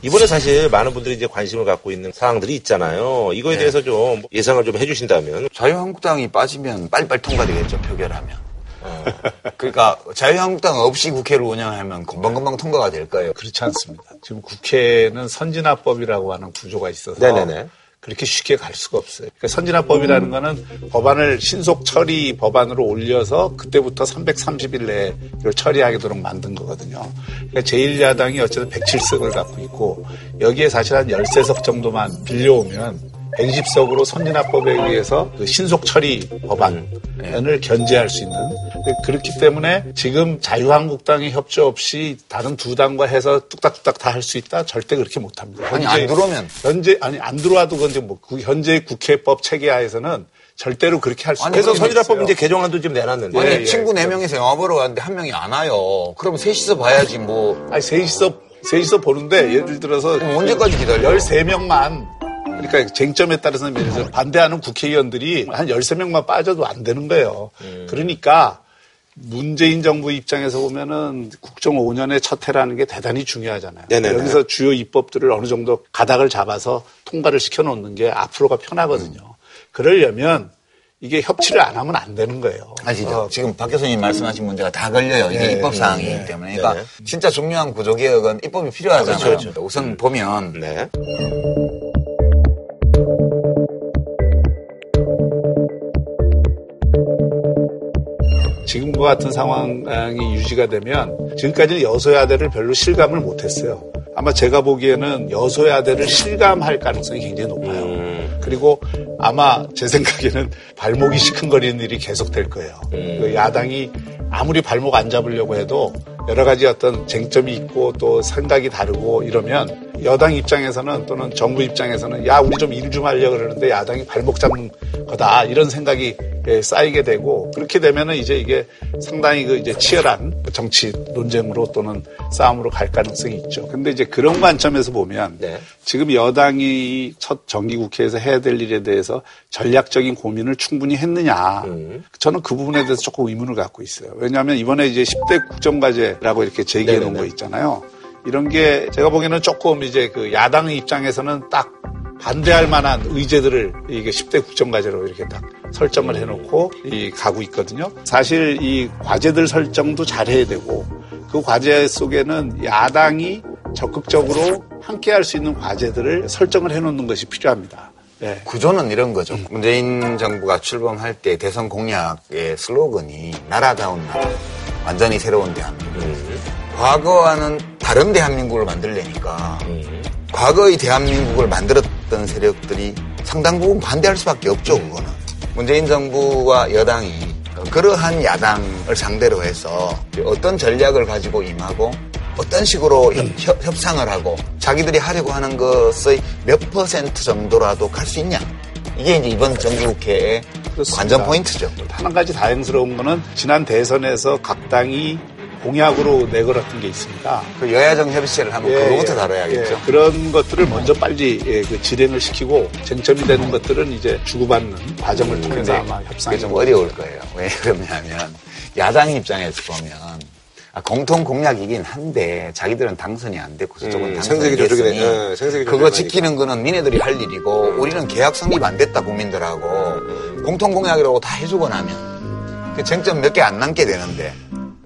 [SPEAKER 1] 이번에 사실 많은 분들이 이제 관심을 갖고 있는 사항들이 있잖아요. 이거에
[SPEAKER 7] 네.
[SPEAKER 1] 대해서 좀 예상을 좀 해주신다면.
[SPEAKER 7] 자유한국당이 빠지면 빨리빨리 통과되겠죠, 표결하면. 그러니까 자유한국당 없이 국회를 운영하면 금방금방 통과가 될 거예요.
[SPEAKER 6] 그렇지 않습니다. 지금 국회는 선진화법이라고 하는 구조가 있어서
[SPEAKER 1] 네네네.
[SPEAKER 6] 그렇게 쉽게 갈 수가 없어요. 그러니까 선진화법이라는 거는 법안을 신속 처리 법안으로 올려서 그때부터 330일 내에 이걸 처리하도록 만든 거거든요. 그러니까 제1야당이 어쨌든 107석을 갖고 있고 여기에 사실 한 13석 정도만 빌려오면 120석으로 선진화법에 의해서 그 신속 처리 법안을 견제할 수 있는 그렇기 때문에 지금 자유한국당의 협조 없이 다른 두 당과 해서 뚝딱뚝딱 다 할 수 있다 절대 그렇게 못합니다.
[SPEAKER 7] 아니,
[SPEAKER 6] 현재-
[SPEAKER 7] 안 들어오면.
[SPEAKER 6] 현재 아니 안 들어와도 그건 뭐그 현재 국회법 체계하에서는 절대로 그렇게 할 수 없어요.
[SPEAKER 1] 그래서 선진화법 이제 개정안도 지금 내놨는데.
[SPEAKER 7] 아니
[SPEAKER 6] 예, 예.
[SPEAKER 7] 친구 네 명이서 영화 보러 갔는데 한 명이 안 와요. 그럼 셋이서 봐야지 뭐
[SPEAKER 6] 아니, 셋이서, 셋이서 보는데 예를 들어서
[SPEAKER 7] 언제까지 기다려?
[SPEAKER 6] 13명만 그러니까 쟁점에 따라서는 예를 들어서 반대하는 국회의원들이 한 13명만 빠져도 안 되는 거예요.
[SPEAKER 7] 음.
[SPEAKER 6] 그러니까 문재인 정부 입장에서 보면은 국정 5년의 첫 해라는 게 대단히 중요하잖아요.
[SPEAKER 1] 네네네.
[SPEAKER 6] 여기서 주요 입법들을 어느 정도 가닥을 잡아서 통과를 시켜 놓는 게 앞으로가 편하거든요. 그러려면 이게 협치를 안 하면 안 되는 거예요.
[SPEAKER 7] 아시죠? 지금 박 교수님 말씀하신 문제가 다 걸려요. 이게
[SPEAKER 6] 네,
[SPEAKER 7] 입법
[SPEAKER 6] 네,
[SPEAKER 7] 사항이기
[SPEAKER 6] 네.
[SPEAKER 7] 때문에. 그러니까
[SPEAKER 1] 네.
[SPEAKER 7] 진짜 중요한 구조 개혁은 입법이 필요하잖아요.
[SPEAKER 1] 그렇죠, 그렇죠.
[SPEAKER 7] 우선 보면
[SPEAKER 6] 지금과 같은 상황이 유지가 되면 지금까지는 여소야대를 별로 실감을 못했어요. 아마 제가 보기에는 여소야대를 실감할 가능성이 굉장히 높아요.
[SPEAKER 1] 음.
[SPEAKER 6] 그리고 아마 제 생각에는 발목이 시큰거리는 일이 계속 될 거예요. 그 야당이 아무리 발목 안 잡으려고 해도 여러 가지 어떤 쟁점이 있고 또 생각이 다르고 이러면 여당 입장에서는 또는 정부 입장에서는 야 우리 좀 일좀 하려고 그러는데 야당이 발목 잡는 거다 이런 생각이 예, 쌓이게 되고 그렇게 되면은 이제 이게 상당히 그 이제 치열한 정치 논쟁으로 또는 싸움으로 갈 가능성이 있죠. 근데 이제 그런 관점에서 보면
[SPEAKER 1] 네.
[SPEAKER 6] 지금 여당이 첫 정기국회에서 해야 될 일에 대해서 전략적인 고민을 충분히 했느냐.
[SPEAKER 1] 음.
[SPEAKER 6] 저는 그 부분에 대해서 조금 의문을 갖고 있어요. 왜냐하면 이번에 이제 10대 국정과제 라고 이렇게 제기해 놓은. 거 있잖아요. 이런 게 제가 보기에는 조금 이제 그 야당 입장에서는 딱 반대할 만한 의제들을 이게 10대 국정과제로 이렇게 딱 설정을 해놓고 이 가고 있거든요. 사실 이 과제들 설정도 잘해야 되고 그 과제 속에는 야당이 적극적으로 함께 할 수 있는 과제들을 설정을 해놓는 것이 필요합니다. 네.
[SPEAKER 7] 구조는 이런 거죠. 문재인 정부가 출범할 때 대선 공약의 슬로건이 나라다운 나라, 완전히 새로운 대한민국. 과거와는 다른 대한민국을 만들려니까 과거의 대한민국을 만들었던 세력들이 상당 부분 반대할 수밖에 없죠, 그거는. 문재인 정부와 여당이 그러한 야당을 상대로 해서 어떤 전략을 가지고 임하고 어떤 식으로 협, 협상을 하고 자기들이 하려고 하는 것의 몇 퍼센트 정도라도 갈 수 있냐. 이게 이제 이번 정기국회의. 관전 포인트죠.
[SPEAKER 6] 한 가지 다행스러운 거는 지난 대선에서 각 당이 공약으로 내걸었던 게 있습니다.
[SPEAKER 7] 그 여야정 협의체를 한번
[SPEAKER 6] 예,
[SPEAKER 7] 그거부터
[SPEAKER 6] 예,
[SPEAKER 7] 다뤄야겠죠.
[SPEAKER 6] 예, 그런 것들을 먼저 빨리 예, 그 진행을 시키고 쟁점이 되는 것들은 이제 주고받는 과정을 통해서
[SPEAKER 7] 근데
[SPEAKER 6] 아마 협상이
[SPEAKER 7] 좀 어려울 거예요. 왜 그러냐면 야당 입장에서 보면 아, 공통 공약이긴 한데 자기들은 당선이 안 됐고 저쪽은
[SPEAKER 1] 음,
[SPEAKER 7] 당선이 됐으니
[SPEAKER 1] 돼. 예, 생색이
[SPEAKER 7] 그거 지키는 거는 니네들이 할 일이고 우리는 계약 성립 안 됐다 국민들하고 공통 공약이라고 다 해주고 나면 그 쟁점 몇 개 안 남게 되는데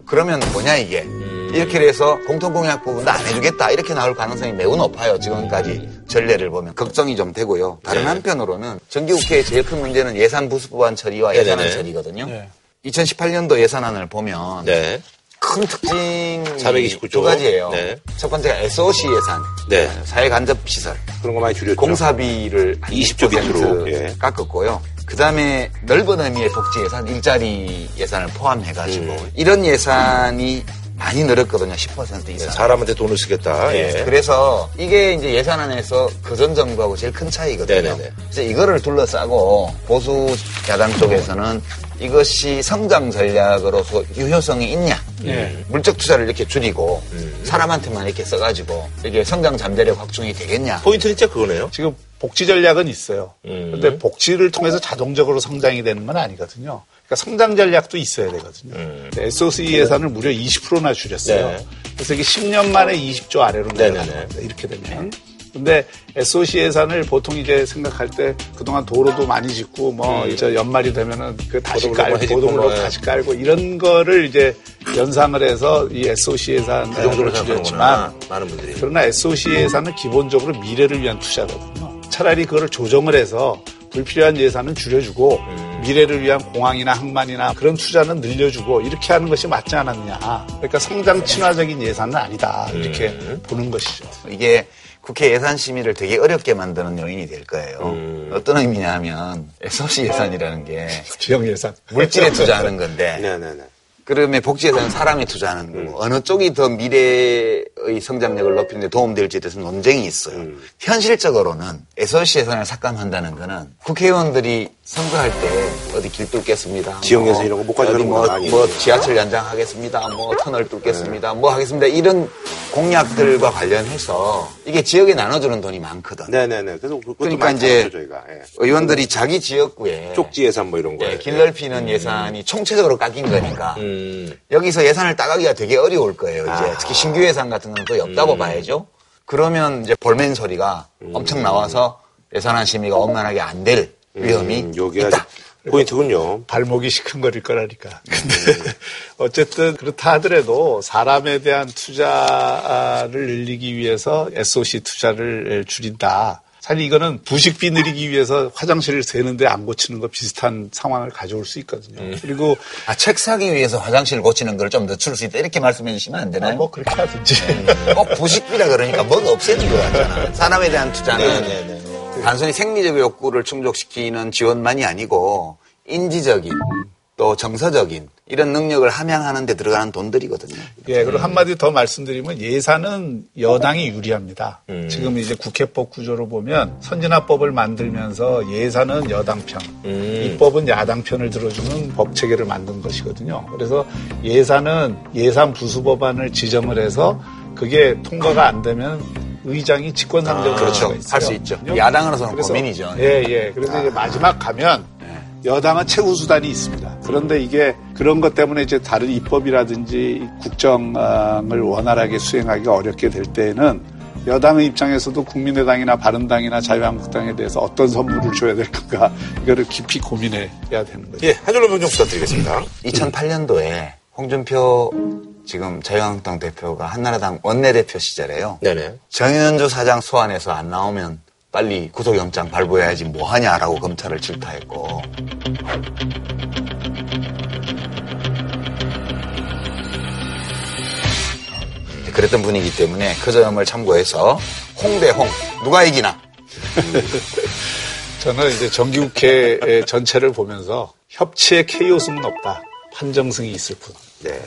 [SPEAKER 7] 그러면 뭐냐 이게 이렇게 해서 공통 공약 부분도 안 해주겠다 이렇게 나올 가능성이 매우 높아요 지금까지 전례를 보면 걱정이 좀 되고요 다른
[SPEAKER 1] 네.
[SPEAKER 7] 한편으로는 정기국회의 제일 큰 문제는 예산 부수법안 처리와 예산안
[SPEAKER 1] 네네네.
[SPEAKER 7] 처리거든요
[SPEAKER 6] 네.
[SPEAKER 7] 2018년도 예산안을 보면
[SPEAKER 1] 네.
[SPEAKER 7] 큰 특징이
[SPEAKER 1] 429 조.
[SPEAKER 7] 두 가지예요.
[SPEAKER 1] 네.
[SPEAKER 7] 첫 번째가 SOC 예산,
[SPEAKER 1] 네.
[SPEAKER 7] 사회 간접 시설,
[SPEAKER 1] 그런 거 많이 줄였죠.
[SPEAKER 7] 공사비를 한
[SPEAKER 1] 20조
[SPEAKER 7] 20%
[SPEAKER 1] 밑으로, 예.
[SPEAKER 7] 깎았고요. 그 다음에 넓은 의미의 복지 예산, 일자리 예산을 포함해가지고
[SPEAKER 1] 음.
[SPEAKER 7] 이런 예산이 많이 늘었거든요. 10% 이상.
[SPEAKER 1] 사람한테 돈을 쓰겠다.
[SPEAKER 7] 예.
[SPEAKER 1] 예.
[SPEAKER 7] 그래서 이게 이제 예산안에서 그전 정부하고 제일 큰 차이거든요.
[SPEAKER 1] 네네네.
[SPEAKER 7] 그래서 이거를 둘러싸고 보수 야당 쪽에서는 이것이 성장 전략으로서 유효성이 있냐.
[SPEAKER 6] 네.
[SPEAKER 7] 물적 투자를 이렇게 줄이고
[SPEAKER 1] 음.
[SPEAKER 7] 사람한테만 이렇게 써가지고 이게 성장 잠재력 확충이 되겠냐.
[SPEAKER 1] 포인트는 진짜 그거네요.
[SPEAKER 6] 지금 복지 전략은 있어요.
[SPEAKER 1] 음.
[SPEAKER 6] 그런데 복지를 통해서 자동적으로 성장이 되는 건 아니거든요. 그러니까 성장 전략도 있어야 되거든요.
[SPEAKER 1] 음.
[SPEAKER 6] SOC 예산을 무려 20%나 줄였어요.
[SPEAKER 1] 네.
[SPEAKER 6] 그래서 이게 10년 만에 20조 아래로 내려가는. 겁니다. 이렇게 되면. 근데 SOC 예산을 보통 이제 생각할 때 그동안 도로도 많이 짓고 뭐 이제 연말이 되면은 그 다시 깔고 고도블록
[SPEAKER 1] 뭐, 예.
[SPEAKER 6] 다시 깔고 이런 거를 이제 연상을 해서 이 SOC 예산을
[SPEAKER 1] 그 정도로
[SPEAKER 6] 줄였지만.
[SPEAKER 1] 많은 분들이.
[SPEAKER 6] 그러나 SOC 예산은 기본적으로 미래를 위한 투자거든요. 차라리 그거를 조정을 해서 불필요한 예산은 줄여주고
[SPEAKER 1] 음.
[SPEAKER 6] 미래를 위한 공항이나 항만이나 그런 투자는 늘려주고 이렇게 하는 것이 맞지 않았느냐. 그러니까 성장 친화적인 예산은 아니다. 이렇게
[SPEAKER 1] 음.
[SPEAKER 6] 보는 것이죠.
[SPEAKER 7] 이게 국회 예산 심의를 되게 어렵게 만드는 요인이 될 거예요.
[SPEAKER 1] 음.
[SPEAKER 7] 어떤 의미냐 하면 SOC 예산이라는 게
[SPEAKER 6] 지역 예산.
[SPEAKER 7] 물질에 투자하는 건데
[SPEAKER 1] 네네네.
[SPEAKER 7] 그러면 복지 예산은 사람에 투자하는
[SPEAKER 1] 음.
[SPEAKER 7] 거고 어느 쪽이 더 미래의 성장력을 높이는 데 도움될지에 대해서 논쟁이 있어요.
[SPEAKER 1] 음.
[SPEAKER 7] 현실적으로는 SOC 예산을 삭감한다는 거는 국회의원들이 선거할 때 어디 길 뚫겠습니다.
[SPEAKER 1] 지역
[SPEAKER 7] 뭐
[SPEAKER 1] 이런 거 못 가져가는
[SPEAKER 7] 어디 뭐,
[SPEAKER 1] 건 아니에요.
[SPEAKER 7] 뭐 지하철 연장하겠습니다. 뭐 터널 뚫겠습니다. 뭐 하겠습니다. 이런 공약들과 관련해서 이게 지역에 나눠주는 돈이 많거든.
[SPEAKER 1] 네네네. 그래서
[SPEAKER 7] 그러니까 이제
[SPEAKER 1] 저희가. 예.
[SPEAKER 7] 의원들이 자기 지역구에
[SPEAKER 1] 쪽지 예산 뭐 이런 거.
[SPEAKER 7] 예, 길 넓히는 예산이 총체적으로 깎인 거니까
[SPEAKER 1] 음.
[SPEAKER 7] 여기서 예산을 따가기가 되게 어려울 거예요. 이제
[SPEAKER 1] 아.
[SPEAKER 7] 특히 신규 예산 같은 건 거의 없다고 봐야죠. 그러면 이제 볼멘 소리가 엄청 나와서 예산안 심의가 원만하게 안 될 위험이
[SPEAKER 1] 음, 여기
[SPEAKER 7] 있다.
[SPEAKER 1] 아주 포인트군요.
[SPEAKER 6] 발목이 시큰거릴 거라니까. 근데 어쨌든 그렇다 하더라도 사람에 대한 투자를 늘리기 위해서 SOC 투자를 줄인다. 사실 이거는 부식비 늘리기 위해서 화장실을 세는데 안 고치는 거 비슷한 상황을 가져올 수 있거든요. 그리고
[SPEAKER 7] 아, 책 사기 위해서 화장실 고치는 걸 좀 늦출 수 있다. 이렇게 말씀해 주시면 안 되나요?
[SPEAKER 6] 뭐 그렇게 하든지.
[SPEAKER 7] 꼭 부식비라 그러니까 뭐가 없애는 거 같잖아. 사람에 대한 투자는 단순히 생리적 욕구를 충족시키는 지원만이 아니고 인지적인 또 정서적인 이런 능력을 함양하는 데 들어가는 돈들이거든요.
[SPEAKER 6] 예, 그리고 한마디 더 말씀드리면 예산은 여당이 유리합니다. 지금 이제 국회법 구조로 보면 선진화법을 만들면서 예산은 여당 편, 입법은 야당 편을 들어주는 법 체계를 만든 것이거든요. 그래서 예산은 예산 부수 법안을 지정을 해서 그게 통과가 안 되면 의장이 직권상정을
[SPEAKER 7] 아, 그렇죠.
[SPEAKER 6] 할 있어요.
[SPEAKER 7] 있죠. 야당으로서는
[SPEAKER 6] 그래서-
[SPEAKER 7] 고민이죠.
[SPEAKER 6] 예, 예. 그래서 이제 마지막 가면 여당은 최후 수단이 있습니다. 그런데 이게 그런 것 때문에 이제 다른 입법이라든지 국정을 원활하게 수행하기가 어렵게 될 때에는 여당의 입장에서도 국민의당이나 바른당이나 자유한국당에 대해서 어떤 선물을 줘야 될 건가 이거를 깊이 고민해야 되는 거죠.
[SPEAKER 1] 예, 한 줄로 평좀 부탁드리겠습니다.
[SPEAKER 7] 2008년도에 홍준표 지금 자유한국당 대표가 한나라당 원내대표 시절에요.
[SPEAKER 1] 네네.
[SPEAKER 7] 정현주 사장 소환해서 안 나오면 빨리 구속영장 발부해야지 뭐 하냐라고 검찰을 질타했고 그랬던 분이기 때문에 그 점을 참고해서 홍대홍 누가 이기나
[SPEAKER 6] 저는 이제 정기국회 전체를 보면서 협치의 케이오스는 없다. 판정승이 있을 뿐.
[SPEAKER 1] 네.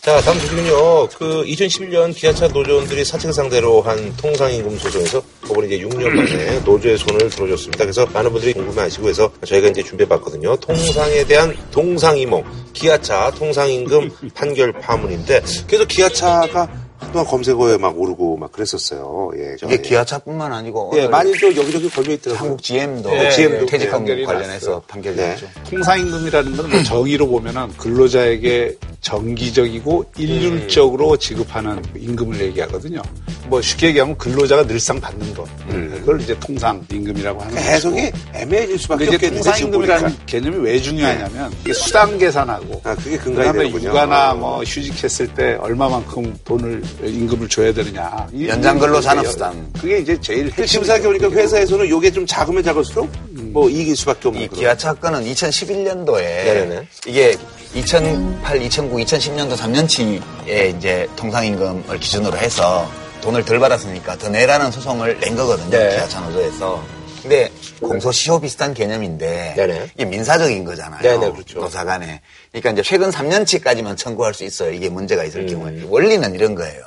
[SPEAKER 1] 자, 다음 소식은요. 그 2011년 기아차 노조원들이 사측 상대로 한 통상임금 소송에서 법원이 이제 6년 만에 노조의 손을 들어줬습니다. 그래서 많은 분들이 궁금해하시고 해서 저희가 이제 준비해봤거든요. 통상에 대한 동상이몽, 기아차 통상임금 판결 파문인데 그래서 기아차가 한동안 검색어에 막 오르고 막 그랬었어요. 예. 저,
[SPEAKER 7] 이게
[SPEAKER 1] 예.
[SPEAKER 7] 기아차뿐만 아니고
[SPEAKER 1] 예, 많이 좀 여기저기 걸려 있더라고요.
[SPEAKER 7] 한국 GM도
[SPEAKER 1] 예, GM 도
[SPEAKER 7] 퇴직금
[SPEAKER 6] 판결이
[SPEAKER 7] 관련해서. 판결이
[SPEAKER 1] 네.
[SPEAKER 7] 났죠.
[SPEAKER 6] 통상임금이라는 건뭐 정의로 보면은 근로자에게 정기적이고 일률적으로 지급하는 임금을 얘기하거든요. 뭐 쉽게 얘기하면 근로자가 늘상 받는 돈. 그걸 이제 통상 임금이라고 하는 거고.
[SPEAKER 1] 해석이 애매해질 수밖에 없겠는데 지금
[SPEAKER 6] 통상 임금이라는
[SPEAKER 1] 보니까.
[SPEAKER 6] 개념이 왜 중요하냐면 이게 수당 계산하고
[SPEAKER 1] 아, 그게 근간이
[SPEAKER 6] 그다음에. 육아나 뭐 휴직했을 때 얼마만큼 돈을 임금을 줘야 되느냐. 이-
[SPEAKER 7] 연장근로
[SPEAKER 6] 이게
[SPEAKER 7] 잔업수당.
[SPEAKER 6] 그게 이제 제일
[SPEAKER 1] 지금
[SPEAKER 6] 핵심
[SPEAKER 1] 생각해보니까 회사에서는 이게 좀 작으면 작을수록 뭐 이길 수밖에 없는
[SPEAKER 7] 이
[SPEAKER 1] 그런.
[SPEAKER 7] 기아 차 건은 2011년도에
[SPEAKER 1] 네네네.
[SPEAKER 7] 이게 2008, 2009, 2010년도 3년치에 이제 통상임금을 기준으로 해서 돈을 덜 받았으니까 더 내라는 소송을 낸 거거든요.
[SPEAKER 1] 네.
[SPEAKER 7] 기아차 노조에서. 근데 공소시효 비슷한 개념인데
[SPEAKER 1] 네네.
[SPEAKER 7] 이게 민사적인 거잖아요.
[SPEAKER 1] 네네, 그렇죠.
[SPEAKER 7] 노사 간에. 그러니까 이제 최근 3년치까지만 청구할 수 있어요. 이게 문제가 있을
[SPEAKER 1] 음.
[SPEAKER 7] 경우에. 원리는 이런 거예요.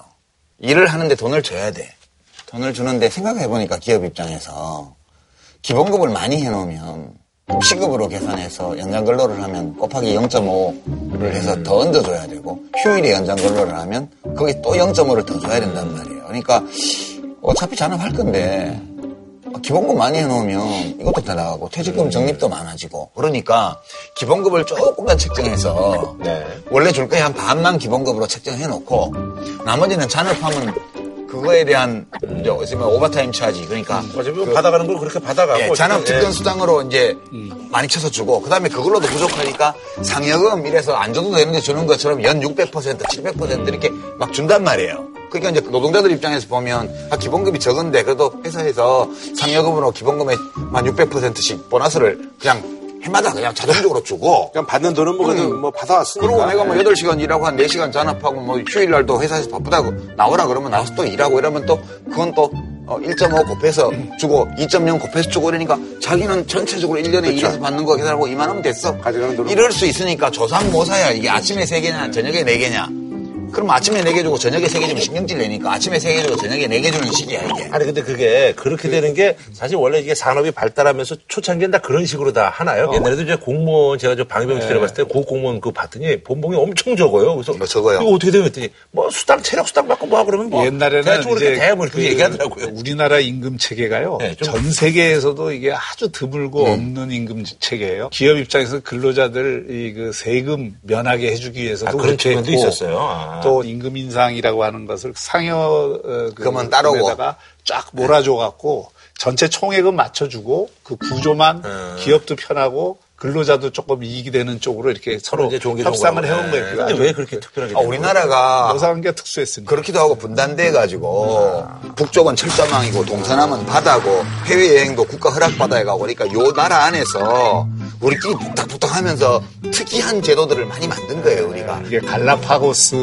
[SPEAKER 7] 일을 하는데 돈을 줘야 돼. 돈을 주는데 생각해 보니까 기업 입장에서 기본급을 많이 해놓으면 시급으로 계산해서 연장 근로를 하면 곱하기 0.5를 해서 더 얹어줘야 되고 휴일에 연장 근로를 하면 거기 또 0.5를 더 줘야 된단 말이에요. 그러니까 어차피 잔업할 건데 기본급 많이 해놓으면 이것도 더 나가고 퇴직금 적립도 많아지고 그러니까 기본급을 조금만 책정해서
[SPEAKER 1] 네.
[SPEAKER 7] 원래 줄 거에 한 반만 기본급으로 책정해놓고 나머지는 잔업하면 그거에 대한 이제 어찌 보면 오버타임 차지 그러니까
[SPEAKER 1] 어차피 뭐 받아가는 걸 그렇게 받아가고.
[SPEAKER 7] 예, 잔업
[SPEAKER 1] 어쨌든,
[SPEAKER 7] 특권 수당으로 이제 많이 쳐서 주고 그다음에 그걸로도 부족하니까 상여금 이래서 안 줘도 되는데 주는 것처럼 연 600%, 700% 이렇게 막 준단 말이에요. 그러니까 이제 노동자들 입장에서 보면 아, 기본급이 적은데 그래도 회사에서 상여금으로 기본금의 만 600%씩 보너스를 그냥 해마다 그냥 자동적으로 주고
[SPEAKER 1] 그냥 받는 돈은 뭐 그래도 뭐 받아왔으니까.
[SPEAKER 7] 그리고 내가 뭐 8시간 일하고 한 4시간 잔업하고 뭐 휴일날도 회사에서 바쁘다고 나오라 그러면 나와서 또 일하고 이러면 또 그건 또 어, 1.5 곱해서 주고 2.0 곱해서 주고 이러니까 자기는 전체적으로 1년에 일해서 받는 거 계산하고 이만하면 됐어.
[SPEAKER 1] 가져가는 돈은
[SPEAKER 7] 이럴 수 있으니까 조상 모사야. 이게 아침에 3개냐 저녁에 4개냐. 그럼 아침에 4개 주고 저녁에 3개 주면 신경질 내니까 아침에 3개 주고 저녁에 4개 주는 식이야 이게.
[SPEAKER 1] 아니 근데 그게 그렇게 되는 게 사실 원래 이게 산업이 발달하면서 초창기엔 다 그런 식으로 다 하나요? 옛날에도 이제 공무원 제가 저 방위병 시절에 봤을 때 고 공무원 그 봤더니 본봉이 엄청 적어요. 그래서
[SPEAKER 7] 뭐 적어요?
[SPEAKER 1] 이거 어떻게 되면 했더니 뭐 수당 체력 수당 받고 뭐 그러면 뭐
[SPEAKER 6] 옛날에는 이제
[SPEAKER 1] 대뭐 이렇게
[SPEAKER 6] 그
[SPEAKER 1] 얘기하더라고요.
[SPEAKER 6] 우리나라 임금 체계가요.
[SPEAKER 1] 네, 좀-
[SPEAKER 6] 전 세계에서도 이게 아주 드물고 없는 임금 체계예요. 기업 입장에서 근로자들 이 그 세금 면하게 해주기 위해서도
[SPEAKER 1] 아, 그런 측면도 있었어요. 아.
[SPEAKER 6] 또 임금 인상이라고 하는 것을 상여 어, 그
[SPEAKER 7] 그러면 따르고.
[SPEAKER 6] 쫙 몰아줘 갖고 전체 총액은 맞춰주고 그 구조만
[SPEAKER 1] 음.
[SPEAKER 6] 기업도 편하고 근로자도 조금 이익이 되는 쪽으로 이렇게 서로 협상을 해온
[SPEAKER 1] 거고.
[SPEAKER 6] 거예요.
[SPEAKER 1] 네.
[SPEAKER 6] 그게
[SPEAKER 1] 근데 왜 그렇게 특별하게
[SPEAKER 7] 아, 우리나라가
[SPEAKER 6] 노사관계가 특수했습니다.
[SPEAKER 7] 그렇기도 하고 분단돼 가지고 북쪽은 철자망이고 동서남은 바다고 해외 여행도 국가 허락 받아야 가고 그러니까 요 나라 안에서 우리끼리 북닥북닥하면서 특이한 제도들을 많이 만든 거예요 우리가.
[SPEAKER 6] 이게 갈라파고스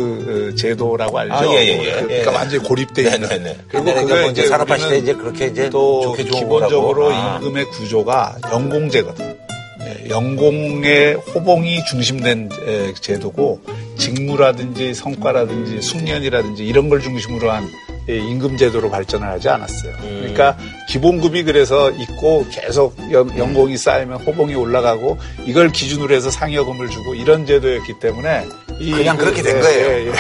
[SPEAKER 6] 어, 제도라고 알죠?
[SPEAKER 1] 아, 예, 예, 예.
[SPEAKER 6] 그러니까
[SPEAKER 1] 예.
[SPEAKER 6] 완전히 고립돼 있는.
[SPEAKER 1] 네네네.
[SPEAKER 6] 그리고
[SPEAKER 1] 옛날에
[SPEAKER 6] 그게
[SPEAKER 1] 뭐 이제 산업화 시대 이제 그렇게 이제
[SPEAKER 6] 또 기본적으로
[SPEAKER 1] 거라고. 아.
[SPEAKER 6] 임금의 구조가 연공제거든. 예, 연공의 호봉이 중심된 에, 제도고 직무라든지 성과라든지 숙련이라든지 이런 걸 중심으로 한 예, 임금 제도로 발전을 하지 않았어요.
[SPEAKER 1] 음.
[SPEAKER 6] 그러니까 기본급이 그래서 있고 계속 연, 연공이 쌓이면 호봉이 올라가고 이걸 기준으로 해서 상여금을 주고 이런 제도였기 때문에 이-
[SPEAKER 7] 그냥 그렇게 된
[SPEAKER 6] 예,
[SPEAKER 7] 거예요.
[SPEAKER 6] 예, 예.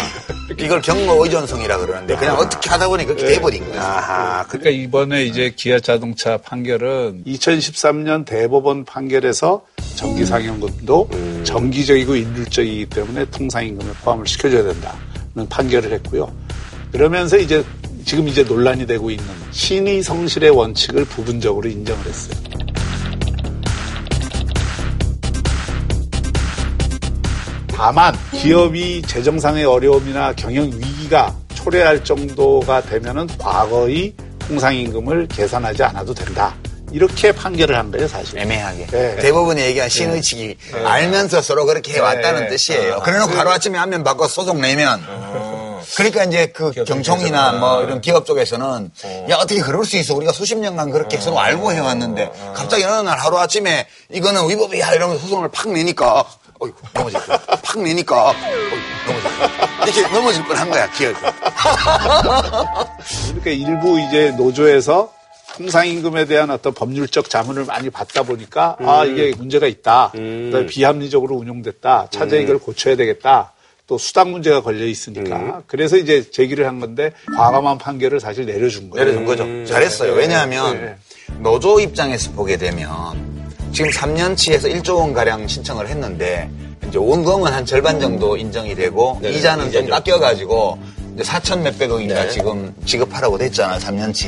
[SPEAKER 7] 이걸 경로 의존성이라 그러는데 그냥 어떻게 하다 보니 그렇게 돼버린 거야.
[SPEAKER 1] 아하. 그
[SPEAKER 6] 그러니까 이번에 이제 기아 자동차 판결은 2013년 대법원 판결에서 정기 상여금도 정기적이고 일률적이기 때문에 통상임금에 포함을 시켜줘야 된다는 판결을 했고요. 그러면서 이제 지금 이제 논란이 되고 있는 신의 성실의 원칙을 부분적으로 인정을 했어요. 다만 기업이 재정상의 어려움이나 경영 위기가 초래할 정도가 되면은 과거의 통상임금을 계산하지 않아도 된다. 이렇게 판결을 한 거예요, 사실.
[SPEAKER 7] 애매하게.
[SPEAKER 6] 네.
[SPEAKER 7] 대법원이 얘기한 신의칙이 알면서 서로 그렇게 해왔다는
[SPEAKER 6] 네.
[SPEAKER 7] 뜻이에요.
[SPEAKER 6] 아,
[SPEAKER 7] 그래놓고 하루 아침에 안면 바꿔 소송 내면. 그러니까 이제 그 경총이나 뭐 이런 기업 쪽에서는 야 어떻게 그럴 수 있어 우리가 수십 년간 그렇게 서로 알고 해왔는데 갑자기 어느 날 하루 아침에 이거는 위법이야 이러면서 소송을 팍 내니까 어이 넘어질 거야 팍 내니까 어이 넘어질 거야 이렇게 넘어질 뻔한 거야 기업이
[SPEAKER 6] 그러니까 일부 이제 노조에서 통상임금에 대한 어떤 법률적 자문을 많이 받다 보니까 아 이게 문제가 있다. 그다음에 비합리적으로 운용됐다. 차제 이걸 고쳐야 되겠다. 또 수당 문제가 걸려 있으니까 그래서 이제 제기를 한 건데 과감한 판결을 사실 내려준 거예요.
[SPEAKER 7] 내려준 거죠 잘했어요
[SPEAKER 6] 네.
[SPEAKER 7] 왜냐하면
[SPEAKER 6] 네.
[SPEAKER 7] 노조 입장에서 보게 되면 지금 3년치에서 1조 원 가량 신청을 했는데 이제 원금은 한 절반 정도 인정이 되고
[SPEAKER 1] 네,
[SPEAKER 7] 이자는 좀. 깎여가지고 이제 4천 몇백억인가
[SPEAKER 1] 네.
[SPEAKER 7] 지금 지급하라고 됐잖아 3년치.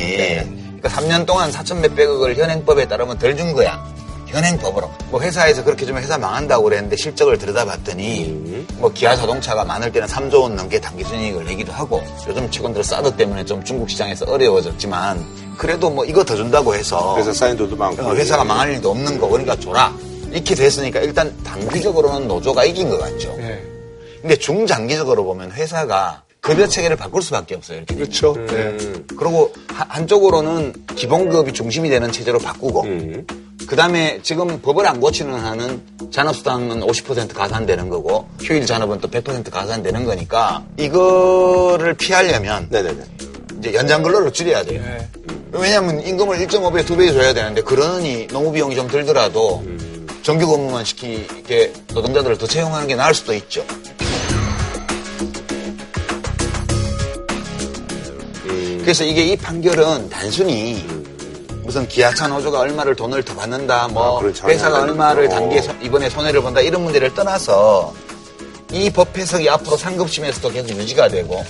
[SPEAKER 7] 그러니까 3년 동안 4천 몇백억을 현행법에 따르면 덜 준 거야. 현행법으로. 뭐 회사에서 그렇게 좀 회사 망한다고 그랬는데 실적을 들여다봤더니 뭐 기아 자동차가 많을 때는 3조 원 넘게 당기 순이익을 내기도 하고 요즘 최근 들어 사드 때문에 좀 중국 시장에서 어려워졌지만 그래도 뭐 이거 더 준다고 해서
[SPEAKER 1] 그래서 사인들도 많고.
[SPEAKER 7] 어, 회사가 망할 일도 없는 거 그러니까 줘라 이렇게 됐으니까 일단 단기적으로는 노조가 이긴 것 같죠.
[SPEAKER 6] 네.
[SPEAKER 7] 근데 중장기적으로 보면 회사가 급여 체계를 바꿀 수밖에 없어요. 이렇게.
[SPEAKER 6] 그렇죠.
[SPEAKER 1] 음.
[SPEAKER 6] 네.
[SPEAKER 7] 그리고 한- 한쪽으로는 기본급이 중심이 되는 체제로 바꾸고
[SPEAKER 1] 음.
[SPEAKER 7] 그다음에 지금 법을 안 고치는 한은 잔업수당은 50% 가산되는 거고 휴일 잔업은 또 100% 가산되는 거니까 이거를 피하려면
[SPEAKER 1] 네네네.
[SPEAKER 7] 이제 연장 근로를 줄여야 돼요.
[SPEAKER 6] 네.
[SPEAKER 7] 왜냐하면 임금을 1.5배, 2배 줘야 되는데 그러니 노무 비용이 좀 들더라도 정규 근무만 시키게 노동자들을 더 채용하는 게 나을 수도 있죠. 그래서 이게 이 판결은 단순히 무슨 기아차 노조가 얼마를 돈을 더 받는다, 뭐
[SPEAKER 1] 아,
[SPEAKER 7] 회사가 얼마를. 단기에 손- 이번에 손해를 본다 이런 문제를 떠나서 이 법 해석이 앞으로 상급심에서도 계속 유지가 되고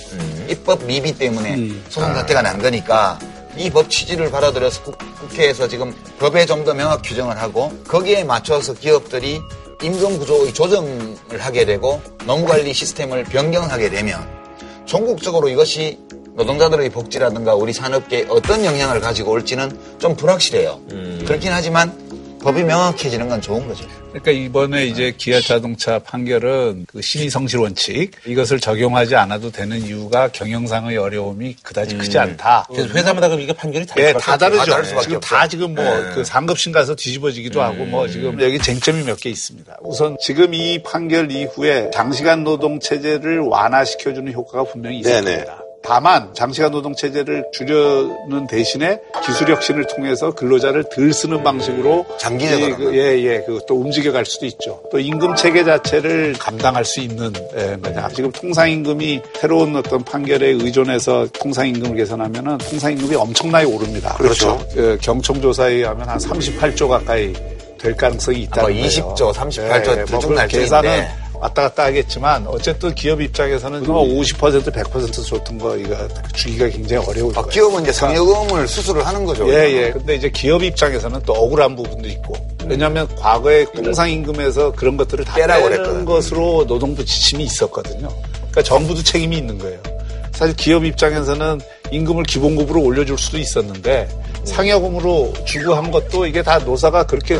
[SPEAKER 7] 입법 미비 때문에 소송 사태가 난 거니까 이 법 취지를 받아들여서 국, 회에서 지금 법에 좀 더 명확 규정을 하고 거기에 맞춰서 기업들이 임금 구조의 조정을 하게 되고 노무 관리 시스템을 변경하게 되면 전국적으로 이것이 노동자들의 복지라든가 우리 산업계에 어떤 영향을 가지고 올지는 좀 불확실해요. 그렇긴 하지만 법이 명확해지는 건 좋은 거죠.
[SPEAKER 6] 그러니까 이번에 이제 기아 자동차 판결은 그 신의 성실 원칙 이것을 적용하지 않아도 되는 이유가 경영상의 어려움이 그다지 크지 않다.
[SPEAKER 1] 그래서 회사마다 그럼 이게 판결이 다를
[SPEAKER 6] 예,
[SPEAKER 1] 수밖에
[SPEAKER 6] 다. 다르죠.
[SPEAKER 1] 다
[SPEAKER 6] 지금
[SPEAKER 1] 없죠.
[SPEAKER 6] 다 지금 뭐
[SPEAKER 1] 네.
[SPEAKER 6] 그 상급심 가서 뒤집어지기도 하고 뭐 지금 여기 쟁점이 몇 개 있습니다. 우선 지금 이 판결 이후에 장시간 노동 체제를 완화시켜주는 효과가 분명히 있을. 겁니다. 다만 장시간 노동 체제를 줄여는 대신에 기술 혁신을 통해서 근로자를 덜 쓰는 방식으로
[SPEAKER 7] 장기적으로는.
[SPEAKER 6] 예예 그 또 움직여갈 수도 있죠. 또 임금 체계 자체를 감당할 수 있는 예, 거냐. 지금 통상 임금이 새로운 어떤 판결에 의존해서 통상 임금을 계산하면은 통상 임금이 엄청나게 오릅니다.
[SPEAKER 1] 그렇죠.
[SPEAKER 6] 그 경청 조사에 의하면 한 38조 가까이 될 가능성이 있다는 거예요.
[SPEAKER 7] 20조, 38조
[SPEAKER 6] 예, 뭐그 계산은. 왔다 갔다 하겠지만 어쨌든 기업 입장에서는 뭐50% 100% 줬던 거 이거 주기가 굉장히 어려울
[SPEAKER 7] 아,
[SPEAKER 6] 거예요.
[SPEAKER 7] 기업은 이제 상여금을 수술을 하는 거죠.
[SPEAKER 6] 예, 예. 근데 이제 기업 입장에서는 또 억울한 부분도 있고. 왜냐하면 과거에 통상임금에서 그런 것들을 다
[SPEAKER 7] 빼라고 그랬거든.
[SPEAKER 6] 것으로 노동부 지침이 있었거든요. 그러니까 정부도 책임이 있는 거예요. 사실 기업 입장에서는 임금을 기본급으로 올려줄 수도 있었는데 상여금으로 주고 한 것도 이게 다 노사가 그렇게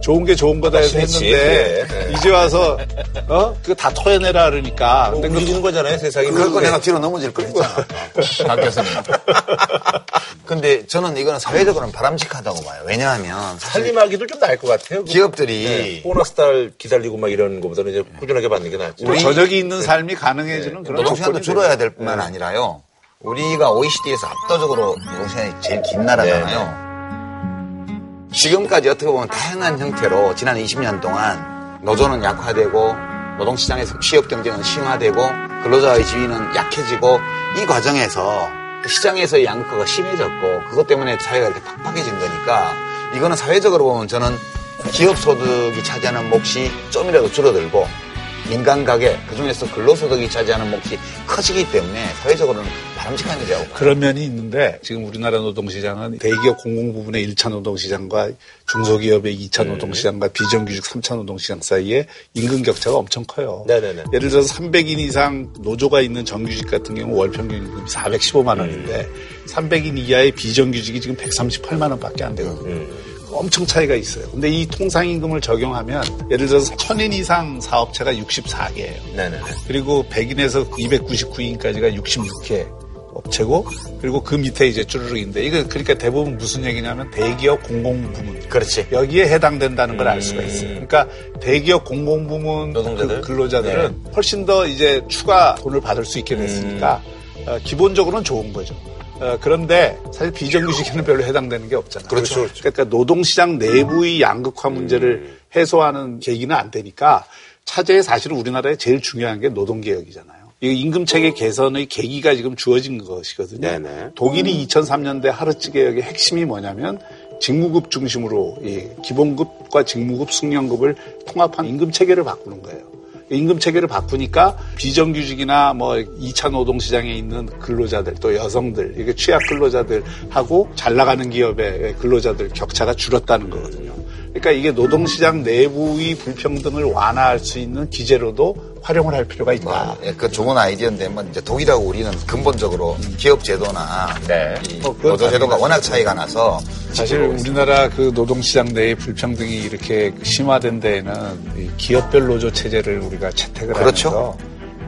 [SPEAKER 6] 좋은 게 좋은 거다 해서 했는데
[SPEAKER 1] 그래.
[SPEAKER 6] 이제 와서 어 그거 다 토해내라 그러니까.
[SPEAKER 1] 뭐
[SPEAKER 6] 근데
[SPEAKER 1] 움직이는 거잖아요, 세상이.
[SPEAKER 7] 그럴 거
[SPEAKER 1] 네.
[SPEAKER 7] 내가 뒤로 넘어질 걸 했잖아.
[SPEAKER 2] 박 교수님.
[SPEAKER 7] 근데 저는 이거는 사회적으로는 바람직하다고 봐요. 왜냐하면
[SPEAKER 1] 살림하기도 좀 나을 것 같아요.
[SPEAKER 7] 기업들이
[SPEAKER 1] 네. 보너스 달 기다리고 막 이러는 것보다는 이제 꾸준하게 받는 게 낫지.
[SPEAKER 6] 또 저녁이 있는 삶이 가능해지는 그런
[SPEAKER 7] 노동시간도 줄어야 될 뿐만 아니라요. 우리가 OECD에서 압도적으로 노동시간이 제일 긴 나라잖아요. 지금까지 어떻게 보면 다양한 형태로 지난 20년 동안 노조는 약화되고 노동시장에서 취업 경쟁은 심화되고 근로자의 지위는 약해지고 이 과정에서 시장에서의 양극화가 심해졌고 그것 때문에 사회가 이렇게 팍팍해진 거니까 이거는 사회적으로 보면 저는 기업 소득이 차지하는 몫이 좀이라도 줄어들고 민간 가게 그중에서 근로소득이 차지하는 몫이 커지기 때문에 사회적으로는 바람직한 일이라고 봐요.
[SPEAKER 6] 그런 면이 있는데 지금 우리나라 노동시장은 대기업 공공 부분의 1차 노동시장과 중소기업의 2차 노동시장과 비정규직 3차 노동시장 사이에 임금 격차가 엄청 커요.
[SPEAKER 1] 네네네.
[SPEAKER 6] 예를 들어서 300인 이상 노조가 있는 정규직 같은 경우 월 평균 임금이 415만 원인데 300인 이하의 비정규직이 지금 138만 원밖에 안 되거든요. 엄청 차이가 있어요. 근데 이 통상임금을 적용하면 예를 들어서 1000인 이상 사업체가 64개예요.
[SPEAKER 1] 네네.
[SPEAKER 6] 그리고 100인에서 299인까지가 66개 업체고 그리고 그 밑에 이제 쭈르륵인데 이거 그러니까 대부분 무슨 얘기냐면 대기업 공공부문
[SPEAKER 7] 그렇지.
[SPEAKER 6] 여기에 해당된다는 걸알 수가 있어요. 그러니까 대기업 공공부문
[SPEAKER 1] 노동자들?
[SPEAKER 6] 그 근로자들은 훨씬 더 이제 추가 돈을 받을 수 있게 됐으니까 어, 기본적으로는 좋은 거죠. 어, 그런데 사실 비정규직에는 별로 해당되는 게 없잖아요.
[SPEAKER 1] 그렇죠, 그렇죠.
[SPEAKER 6] 그러니까 노동시장 내부의 양극화 문제를 해소하는 계기는 안 되니까 차제에 사실은 우리나라에 제일 중요한 게 노동개혁이잖아요. 이 임금 체계 개선의 계기가 지금 주어진 것이거든요.
[SPEAKER 1] 네네.
[SPEAKER 6] 독일이 2003년대 하르츠 개혁의 핵심이 뭐냐면 직무급 중심으로 이 기본급과 직무급 숙련급을 통합한 임금 체계를 바꾸는 거예요. 임금 체계를 바꾸니까 비정규직이나 뭐 2차 노동 시장에 있는 근로자들 또 여성들 이게 취약 근로자들하고 잘 나가는 기업의 근로자들 격차가 줄었다는 거거든요. 그러니까 이게 노동 시장 내부의 불평등을 완화할 수 있는 기제로도 활용을 할 필요가 있다.
[SPEAKER 7] 예, 그 좋은 아이디어인데 뭐 이제 독일하고 우리는 근본적으로 기업 제도나 이
[SPEAKER 6] 어,
[SPEAKER 7] 노조 제도가 워낙 차이가 나서
[SPEAKER 6] 사실 우리나라 그 노동시장 내의 불평등이 이렇게 심화된 데에는 이 기업별 노조 체제를 우리가 채택을
[SPEAKER 7] 그렇죠.
[SPEAKER 6] 하면서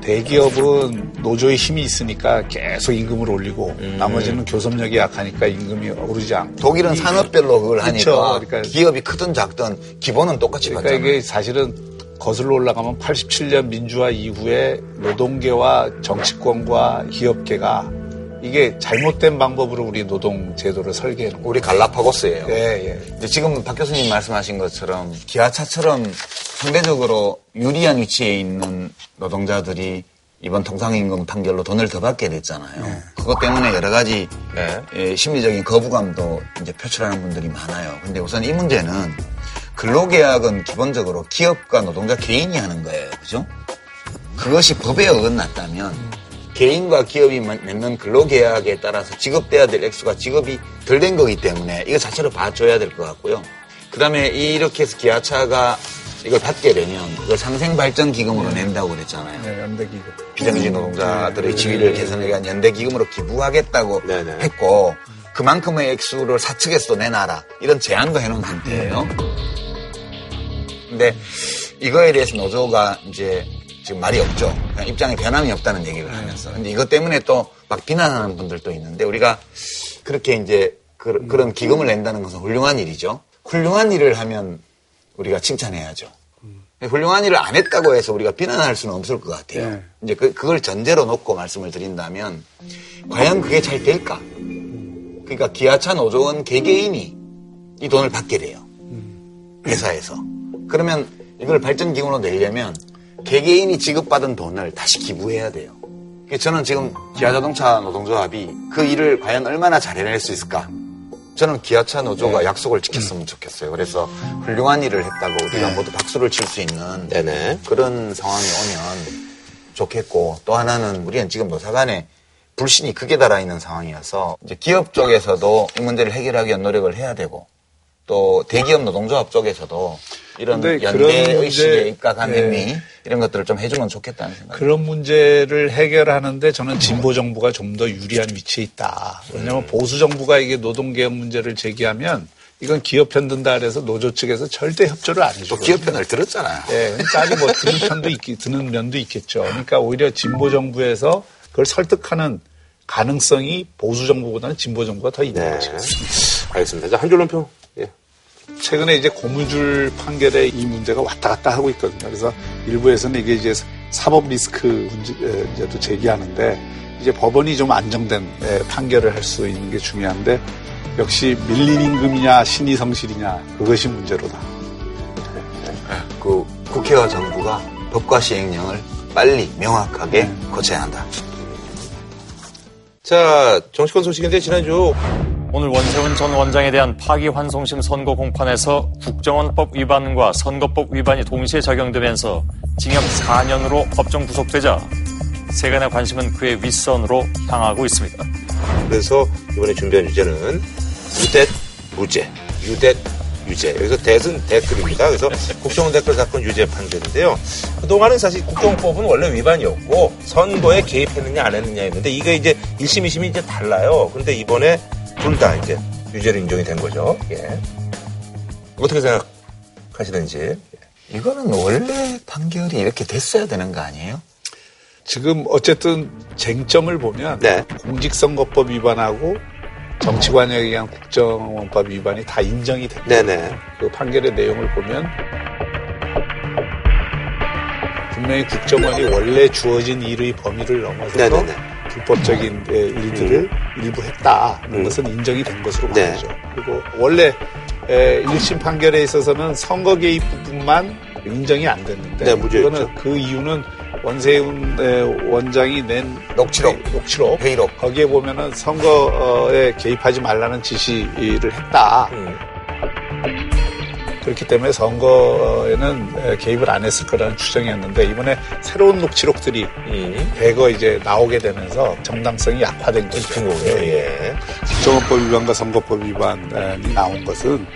[SPEAKER 6] 대기업은 노조의 힘이 있으니까 계속 임금을 올리고 나머지는 교섭력이 약하니까 임금이 오르지 않고
[SPEAKER 7] 독일은
[SPEAKER 6] 이-
[SPEAKER 7] 산업별로 그걸
[SPEAKER 6] 그렇죠.
[SPEAKER 7] 하니까
[SPEAKER 6] 그러니까
[SPEAKER 7] 기업이 크든 작든 기본은 똑같이
[SPEAKER 6] 그러니까
[SPEAKER 7] 받잖아요.
[SPEAKER 6] 이게 사실은 거슬러 올라가면 87년 민주화 이후에 노동계와 정치권과 기업계가 이게 잘못된 방법으로 우리 노동 제도를 설계해 놓은
[SPEAKER 7] 우리 갈라파고스예요.
[SPEAKER 6] 예, 예.
[SPEAKER 7] 근데 지금 박 교수님 말씀하신 것처럼 기아차처럼 상대적으로 유리한 위치에 있는 노동자들이 이번 통상임금 판결로 돈을 더 받게 됐잖아요. 그것 때문에 여러 가지
[SPEAKER 1] 네.
[SPEAKER 7] 예, 심리적인 거부감도 이제 표출하는 분들이 많아요. 근데 우선 이 문제는 근로계약은 기본적으로 기업과 노동자 개인이 하는 거예요. 그죠? 그것이 법에 어긋났다면 개인과 기업이 맺는 근로계약에 따라서 지급돼야 될 액수가 지급이 덜 된 거기 때문에 이거 자체로 봐줘야 될 것 같고요. 그 다음에 이렇게 해서 기아차가 이걸 받게 되면 그걸 상생발전기금으로 낸다고 그랬잖아요.
[SPEAKER 6] 네, 연대기금.
[SPEAKER 7] 비정규직 노동자들의 지위를 개선하기 위한 연대기금으로 기부하겠다고
[SPEAKER 1] 네 네.
[SPEAKER 7] 했고 그만큼의 액수를 사측에서도 내놔라 이런 제안도 해놓은 상태예요. 근데 이거에 대해서 노조가 이제 지금 말이 없죠. 입장에 변함이 없다는 얘기를 하면서. 근데 이것 때문에 또 막 비난하는 분들도 있는데 우리가 그렇게 이제 그, 런 기금을 낸다는 것은 훌륭한 일이죠. 훌륭한 일을 하면 우리가 칭찬해야죠. 훌륭한 일을 안 했다고 해서 우리가 비난할 수는 없을 것 같아요.
[SPEAKER 6] 네.
[SPEAKER 7] 이제 그, 그걸 전제로 놓고 말씀을 드린다면 과연 그게 잘 될까? 그러니까 기아차 노조원 개개인이 이 돈을 받게 돼요. 회사에서. 그러면 이걸 발전기금으로 내려면 개개인이 지급받은 돈을 다시 기부해야 돼요. 저는 지금 기아자동차 노동조합이 그 일을 과연 얼마나 잘 해낼 수 있을까? 저는 기아차 노조가 약속을 지켰으면 좋겠어요. 그래서 훌륭한 일을 했다고 우리가 모두 박수를 칠 수 있는
[SPEAKER 1] 네네.
[SPEAKER 7] 그런 상황이 오면 좋겠고 또 하나는 우리는 지금 노사간에 불신이 크게 달아있는 상황이어서 이제 기업 쪽에서도 이 문제를 해결하기 위한 노력을 해야 되고 또 대기업 노동조합 쪽에서도 이런
[SPEAKER 6] 근데
[SPEAKER 7] 연대
[SPEAKER 6] 그런
[SPEAKER 7] 의식에
[SPEAKER 6] 문제-
[SPEAKER 7] 입각한
[SPEAKER 6] 네.
[SPEAKER 7] 행위 이런 것들을 좀 해주면 좋겠다는 생각이
[SPEAKER 6] 그런 문제를 해결하는데 저는 진보 정부가 좀 더 유리한 위치에 있다. 왜냐하면 보수 정부가 이게 노동 개혁 문제를 제기하면 이건 기업 편 든다 그래서 노조 측에서 절대 협조를 안.
[SPEAKER 7] 또 기업 편을 들었잖아요.
[SPEAKER 6] 예, 짤이 뭐 드는 편도 있, 드는 면도 있겠죠. 그러니까 오히려 진보 정부에서 그걸 설득하는 가능성이 보수 정부보다는 진보 정부가 더 있는
[SPEAKER 1] 네.
[SPEAKER 6] 거죠.
[SPEAKER 1] 알겠습니다. 자, 한줄 논평. 예.
[SPEAKER 6] 최근에 이제 고무줄 판결에 이 문제가 왔다 갔다 하고 있거든요. 그래서 일부에서는 이게 이제 사법 리스크 문제도 제기하는데 이제 법원이 좀 안정된 예, 판결을 할 수 있는 게 중요한데 역시 밀린 임금이냐 신의 성실이냐 그것이 문제로다.
[SPEAKER 7] 그 국회와 정부가 법과 시행령을 빨리 명확하게 고쳐야 한다.
[SPEAKER 1] 자, 정치권 소식인데 지난주
[SPEAKER 12] 오늘 원세훈 전 원장에 대한 파기환송심 선고 공판에서 국정원법 위반과 선거법 위반이 동시에 적용되면서 징역 4년으로 법정 구속되자 세간의 관심은 그의 윗선으로 향하고 있습니다.
[SPEAKER 1] 그래서 이번에 준비한 주제는 유댓 무죄, 유댓 유죄. 여기서 댓은 댓글입니다. 그래서 국정원 댓글 사건 유죄 판결인데요. 그동안은 사실 국정원법은 원래 위반이었고 선거에 개입했느냐 안 했느냐였는데 이게 이제 1심, 2심이 이제 달라요. 근데 이번에 둘 다 이제 유죄로 인정이 된 거죠. 예. 어떻게 생각하시는지.
[SPEAKER 7] 이거는 원래 판결이 이렇게 됐어야 되는 거 아니에요?
[SPEAKER 6] 지금 어쨌든 쟁점을 보면
[SPEAKER 1] 네.
[SPEAKER 6] 공직선거법 위반하고 정치관역에 의한 국정원법 위반이 다 인정이 됐다.
[SPEAKER 1] 네네.
[SPEAKER 6] 그 판결의 내용을 보면 분명히 국정원이 원래 주어진 일의 범위를 넘어서서
[SPEAKER 1] 네네네.
[SPEAKER 6] 불법적인 예, 일들을 일부 했다는
[SPEAKER 1] 음.
[SPEAKER 6] 것은 인정이 된 것으로
[SPEAKER 1] 네.
[SPEAKER 6] 보이죠. 그리고 원래 에, 1심 판결에 있어서는 선거 개입 부분만 인정이 안 됐는데
[SPEAKER 1] 네.
[SPEAKER 6] 그거는 그 이유는 원세훈 에, 원장이 낸
[SPEAKER 7] 녹취록.
[SPEAKER 6] 녹취록
[SPEAKER 7] 회의록.
[SPEAKER 6] 거기에 보면은 선거에 개입하지 말라는 지시를 했다.
[SPEAKER 1] 음.
[SPEAKER 6] 그렇기 때문에 선거에는 에, 개입을 안 했을 거라는 추정이었는데 이번에 새로운 녹취록들이
[SPEAKER 1] 음.
[SPEAKER 6] 대거 이제 나오게 되면서 정당성이 약화된 거죠.
[SPEAKER 1] 거군요. 예.
[SPEAKER 6] 국정원법 위반과 선거법 위반이 나온 것은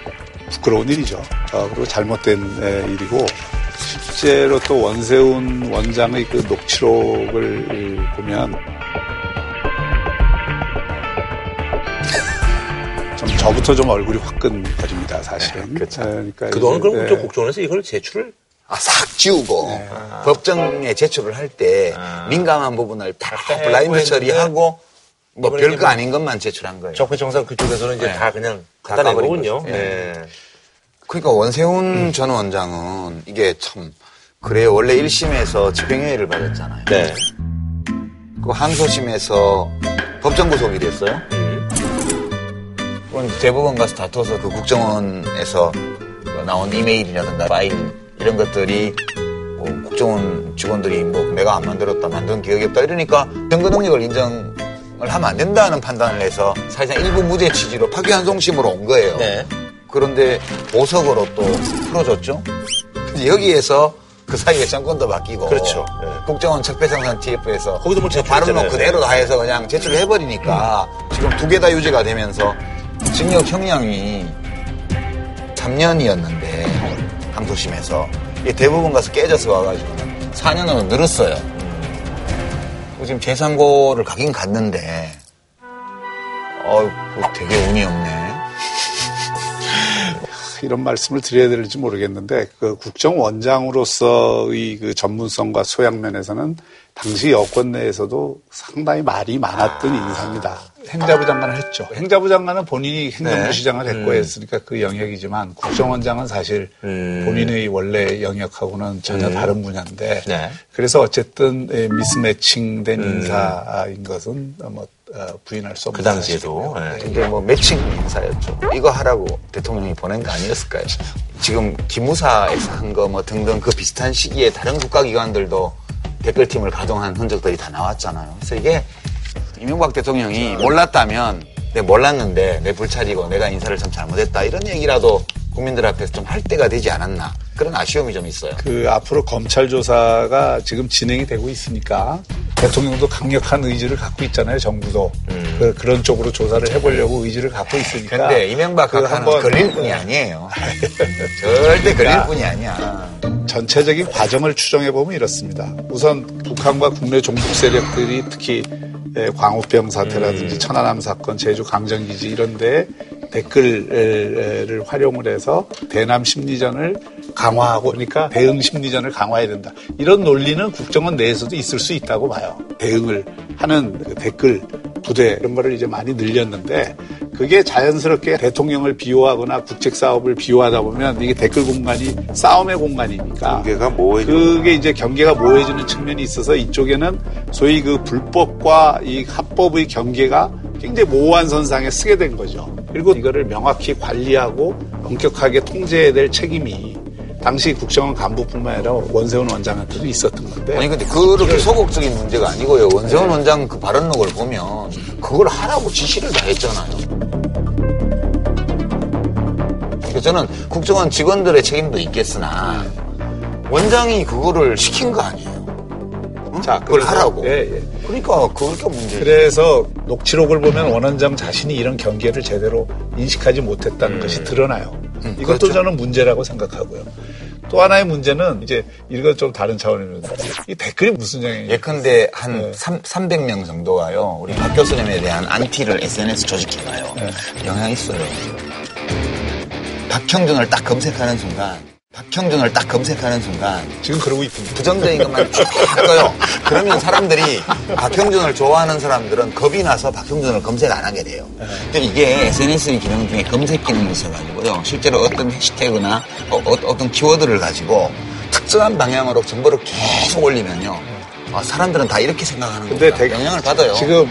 [SPEAKER 6] 부끄러운 일이죠. 어, 그리고 잘못된 에, 일이고 실제로 또 원세훈 원장의 그 녹취록을 보면 저부터 좀 얼굴이 화끈거립니다, 사실은.
[SPEAKER 1] 그렇죠.
[SPEAKER 6] 에, 그러니까
[SPEAKER 1] 그동안
[SPEAKER 6] 이제,
[SPEAKER 1] 그럼
[SPEAKER 6] 에,
[SPEAKER 1] 또 국정원에서 이걸 제출을
[SPEAKER 7] 아, 싹 지우고
[SPEAKER 6] 네.
[SPEAKER 7] 법정에 제출을 할때
[SPEAKER 1] 아.
[SPEAKER 7] 민감한 부분을 다
[SPEAKER 1] 빼고
[SPEAKER 7] 블라인드 처리하고 뭐 별거 아닌 것만 제출한 거예요.
[SPEAKER 1] 적폐청산 그쪽에서는 이제
[SPEAKER 7] 네.
[SPEAKER 1] 다 그냥
[SPEAKER 7] 다
[SPEAKER 1] 갖다 낸 거군요.
[SPEAKER 7] 거죠.
[SPEAKER 1] 네.
[SPEAKER 7] 그러니까 원세훈 전 원장은 이게 참 그래요. 원래 1심에서 집행유예를 받았잖아요.
[SPEAKER 1] 네.
[SPEAKER 7] 그 항소심에서 법정 구속이 됐어요.
[SPEAKER 1] 음.
[SPEAKER 7] 그건 대법원 가서 다퉈서 그 국정원에서 나온 이메일이라든가 파일 이런 것들이 뭐 국정원 직원들이 뭐 내가 안 만들었다 만든 기억이 없다 이러니까 증거 능력을 인정을 하면 안 된다는 판단을 해서 사실상 일부 무죄 취지로 파기환송심으로 온 거예요.
[SPEAKER 1] 네.
[SPEAKER 7] 그런데 보석으로 또 풀어줬죠. 근데 여기에서 그 사이에 정권도 바뀌고
[SPEAKER 1] 그렇죠. 네.
[SPEAKER 7] 국정원 적폐청산 TF에서
[SPEAKER 1] 거기도 뭐.
[SPEAKER 7] 발음은 그대로 다 해서 그냥 제출을 해버리니까 지금 두 개 다 유죄가 되면서 징역 형량이 3년이었는데 항소심에서 대부분 가서 깨져서 와가지고 4년으로 늘었어요. 그리고 지금 재상고를 가긴 갔는데 어 되게 운이 없네.
[SPEAKER 6] 이런 말씀을 드려야 될지 모르겠는데 그 국정원장으로서의 그 전문성과 소양 면에서는 당시 여권 내에서도 상당히 말이 많았던 인사입니다. 행자부 장관을 했죠. 행자부 장관은 본인이 행정부
[SPEAKER 1] 네.
[SPEAKER 6] 시장을 했고
[SPEAKER 1] 음.
[SPEAKER 6] 했으니까 그 영역이지만 국정원장은 사실 본인의 원래 영역하고는 전혀
[SPEAKER 1] 음.
[SPEAKER 6] 다른 분야인데
[SPEAKER 1] 네.
[SPEAKER 6] 그래서 어쨌든 에, 미스매칭된
[SPEAKER 1] 음.
[SPEAKER 6] 인사인 것은 뭐 어, 부인할 수 없는
[SPEAKER 1] 그 당시에도.
[SPEAKER 6] 사실이고요.
[SPEAKER 1] 네.
[SPEAKER 7] 근데 뭐 매칭 행사였죠. 이거 하라고 대통령이 보낸 거 아니었을까요? 지금 기무사에서 한 거 뭐 등등 그 비슷한 시기에 다른 국가기관들도 댓글팀을 가동한 흔적들이 다 나왔잖아요. 그래서 이게 이명박 대통령이 몰랐다면 내 몰랐는데 내 불찰이고 내가 인사를 참 잘못했다 이런 얘기라도 국민들 앞에서 좀 할 때가 되지 않았나 그런 아쉬움이 좀 있어요.
[SPEAKER 6] 그 앞으로 검찰 조사가 지금 진행이 되고 있으니까 대통령도 강력한 의지를 갖고 있잖아요. 정부도 그, 런 쪽으로 조사를 해보려고 의지를 갖고 있으니까.
[SPEAKER 7] 근데 이명박
[SPEAKER 6] 그 한번-
[SPEAKER 7] 걸릴 뿐이 아니에요. 절대 걸릴
[SPEAKER 6] 야.
[SPEAKER 7] 뿐이 아니야.
[SPEAKER 6] 전체적인 과정을 추정해 보면 이렇습니다. 우선 북한과 국내 종북 세력들이 특히 에, 광우병 사태라든지 천안함 사건, 제주 강정기지 이런데 댓글을 활용을 해서 대남 심리전을 강화하고 그러니까 대응 심리전을 강화해야 된다. 이런 논리는 국정원 내에서도 있을 수 있다고 봐요. 대응을 하는 그 댓글 부대 이런 거를 이제 많이 늘렸는데 그게 자연스럽게 대통령을 비호하거나 국책 사업을 비호하다 보면 이게 댓글 공간이 싸움의 공간이니까
[SPEAKER 1] 경계가 모호해지는
[SPEAKER 6] 그게 이제 경계가 모호해지는 측면이 있어서 이쪽에는 소위 그 불법과 이 합법의 경계가 굉장히 모호한 선상에 쓰게 된 거죠. 그리고 이거를 명확히 관리하고 엄격하게 통제해야 될 책임이 당시 국정원 간부뿐만 아니라 원세훈 원장한테도 있었던 건데
[SPEAKER 7] 아니 근데 그렇게 소극적인 문제가 아니고요. 원세훈 원장 그 발언록을 보면 그걸 하라고 지시를 다 했잖아요. 그러니까 저는 국정원 직원들의 책임도 있겠으나 원장이 그거를 시킨 거 아니에요.
[SPEAKER 6] 자,
[SPEAKER 7] 그걸
[SPEAKER 6] 그래서-
[SPEAKER 7] 하라고.
[SPEAKER 6] 예, 예.
[SPEAKER 7] 그러니까 그렇게 문제.
[SPEAKER 6] 그래서 녹취록을 보면 원 원장 자신이 이런 경계를 제대로 인식하지 못했다는 것이 드러나요. 이것도
[SPEAKER 7] 그렇죠.
[SPEAKER 6] 저는 문제라고 생각하고요. 또 하나의 문제는 이제 이건 좀 다른 차원입니다. 이 댓글이 무슨 영향이
[SPEAKER 7] 예컨대 한삼 300명 정도가요. 우리 박 교수님에 대한 안티를 SNS 조직해가요. 영향 있어요. 박형준을 딱 검색하는 순간, 박형준을 딱 검색하는 순간
[SPEAKER 6] 지금 그러고 있습니다.
[SPEAKER 7] 부정적인 것만 쭉 떠요. 그러면 사람들이 박형준을 좋아하는 사람들은 겁이 나서 박형준을 검색 안 하게 돼요. 근데 이게 SNS 기능 중에 검색 기능이 있어가지고요. 실제로 어떤 해시태그나 어, 떤 키워드를 가지고 특정한 방향으로 정보를 계속 올리면요. 아, 사람들은 다 이렇게 생각하는 거예요.
[SPEAKER 6] 대-
[SPEAKER 7] 영향을 받아요.
[SPEAKER 6] 지금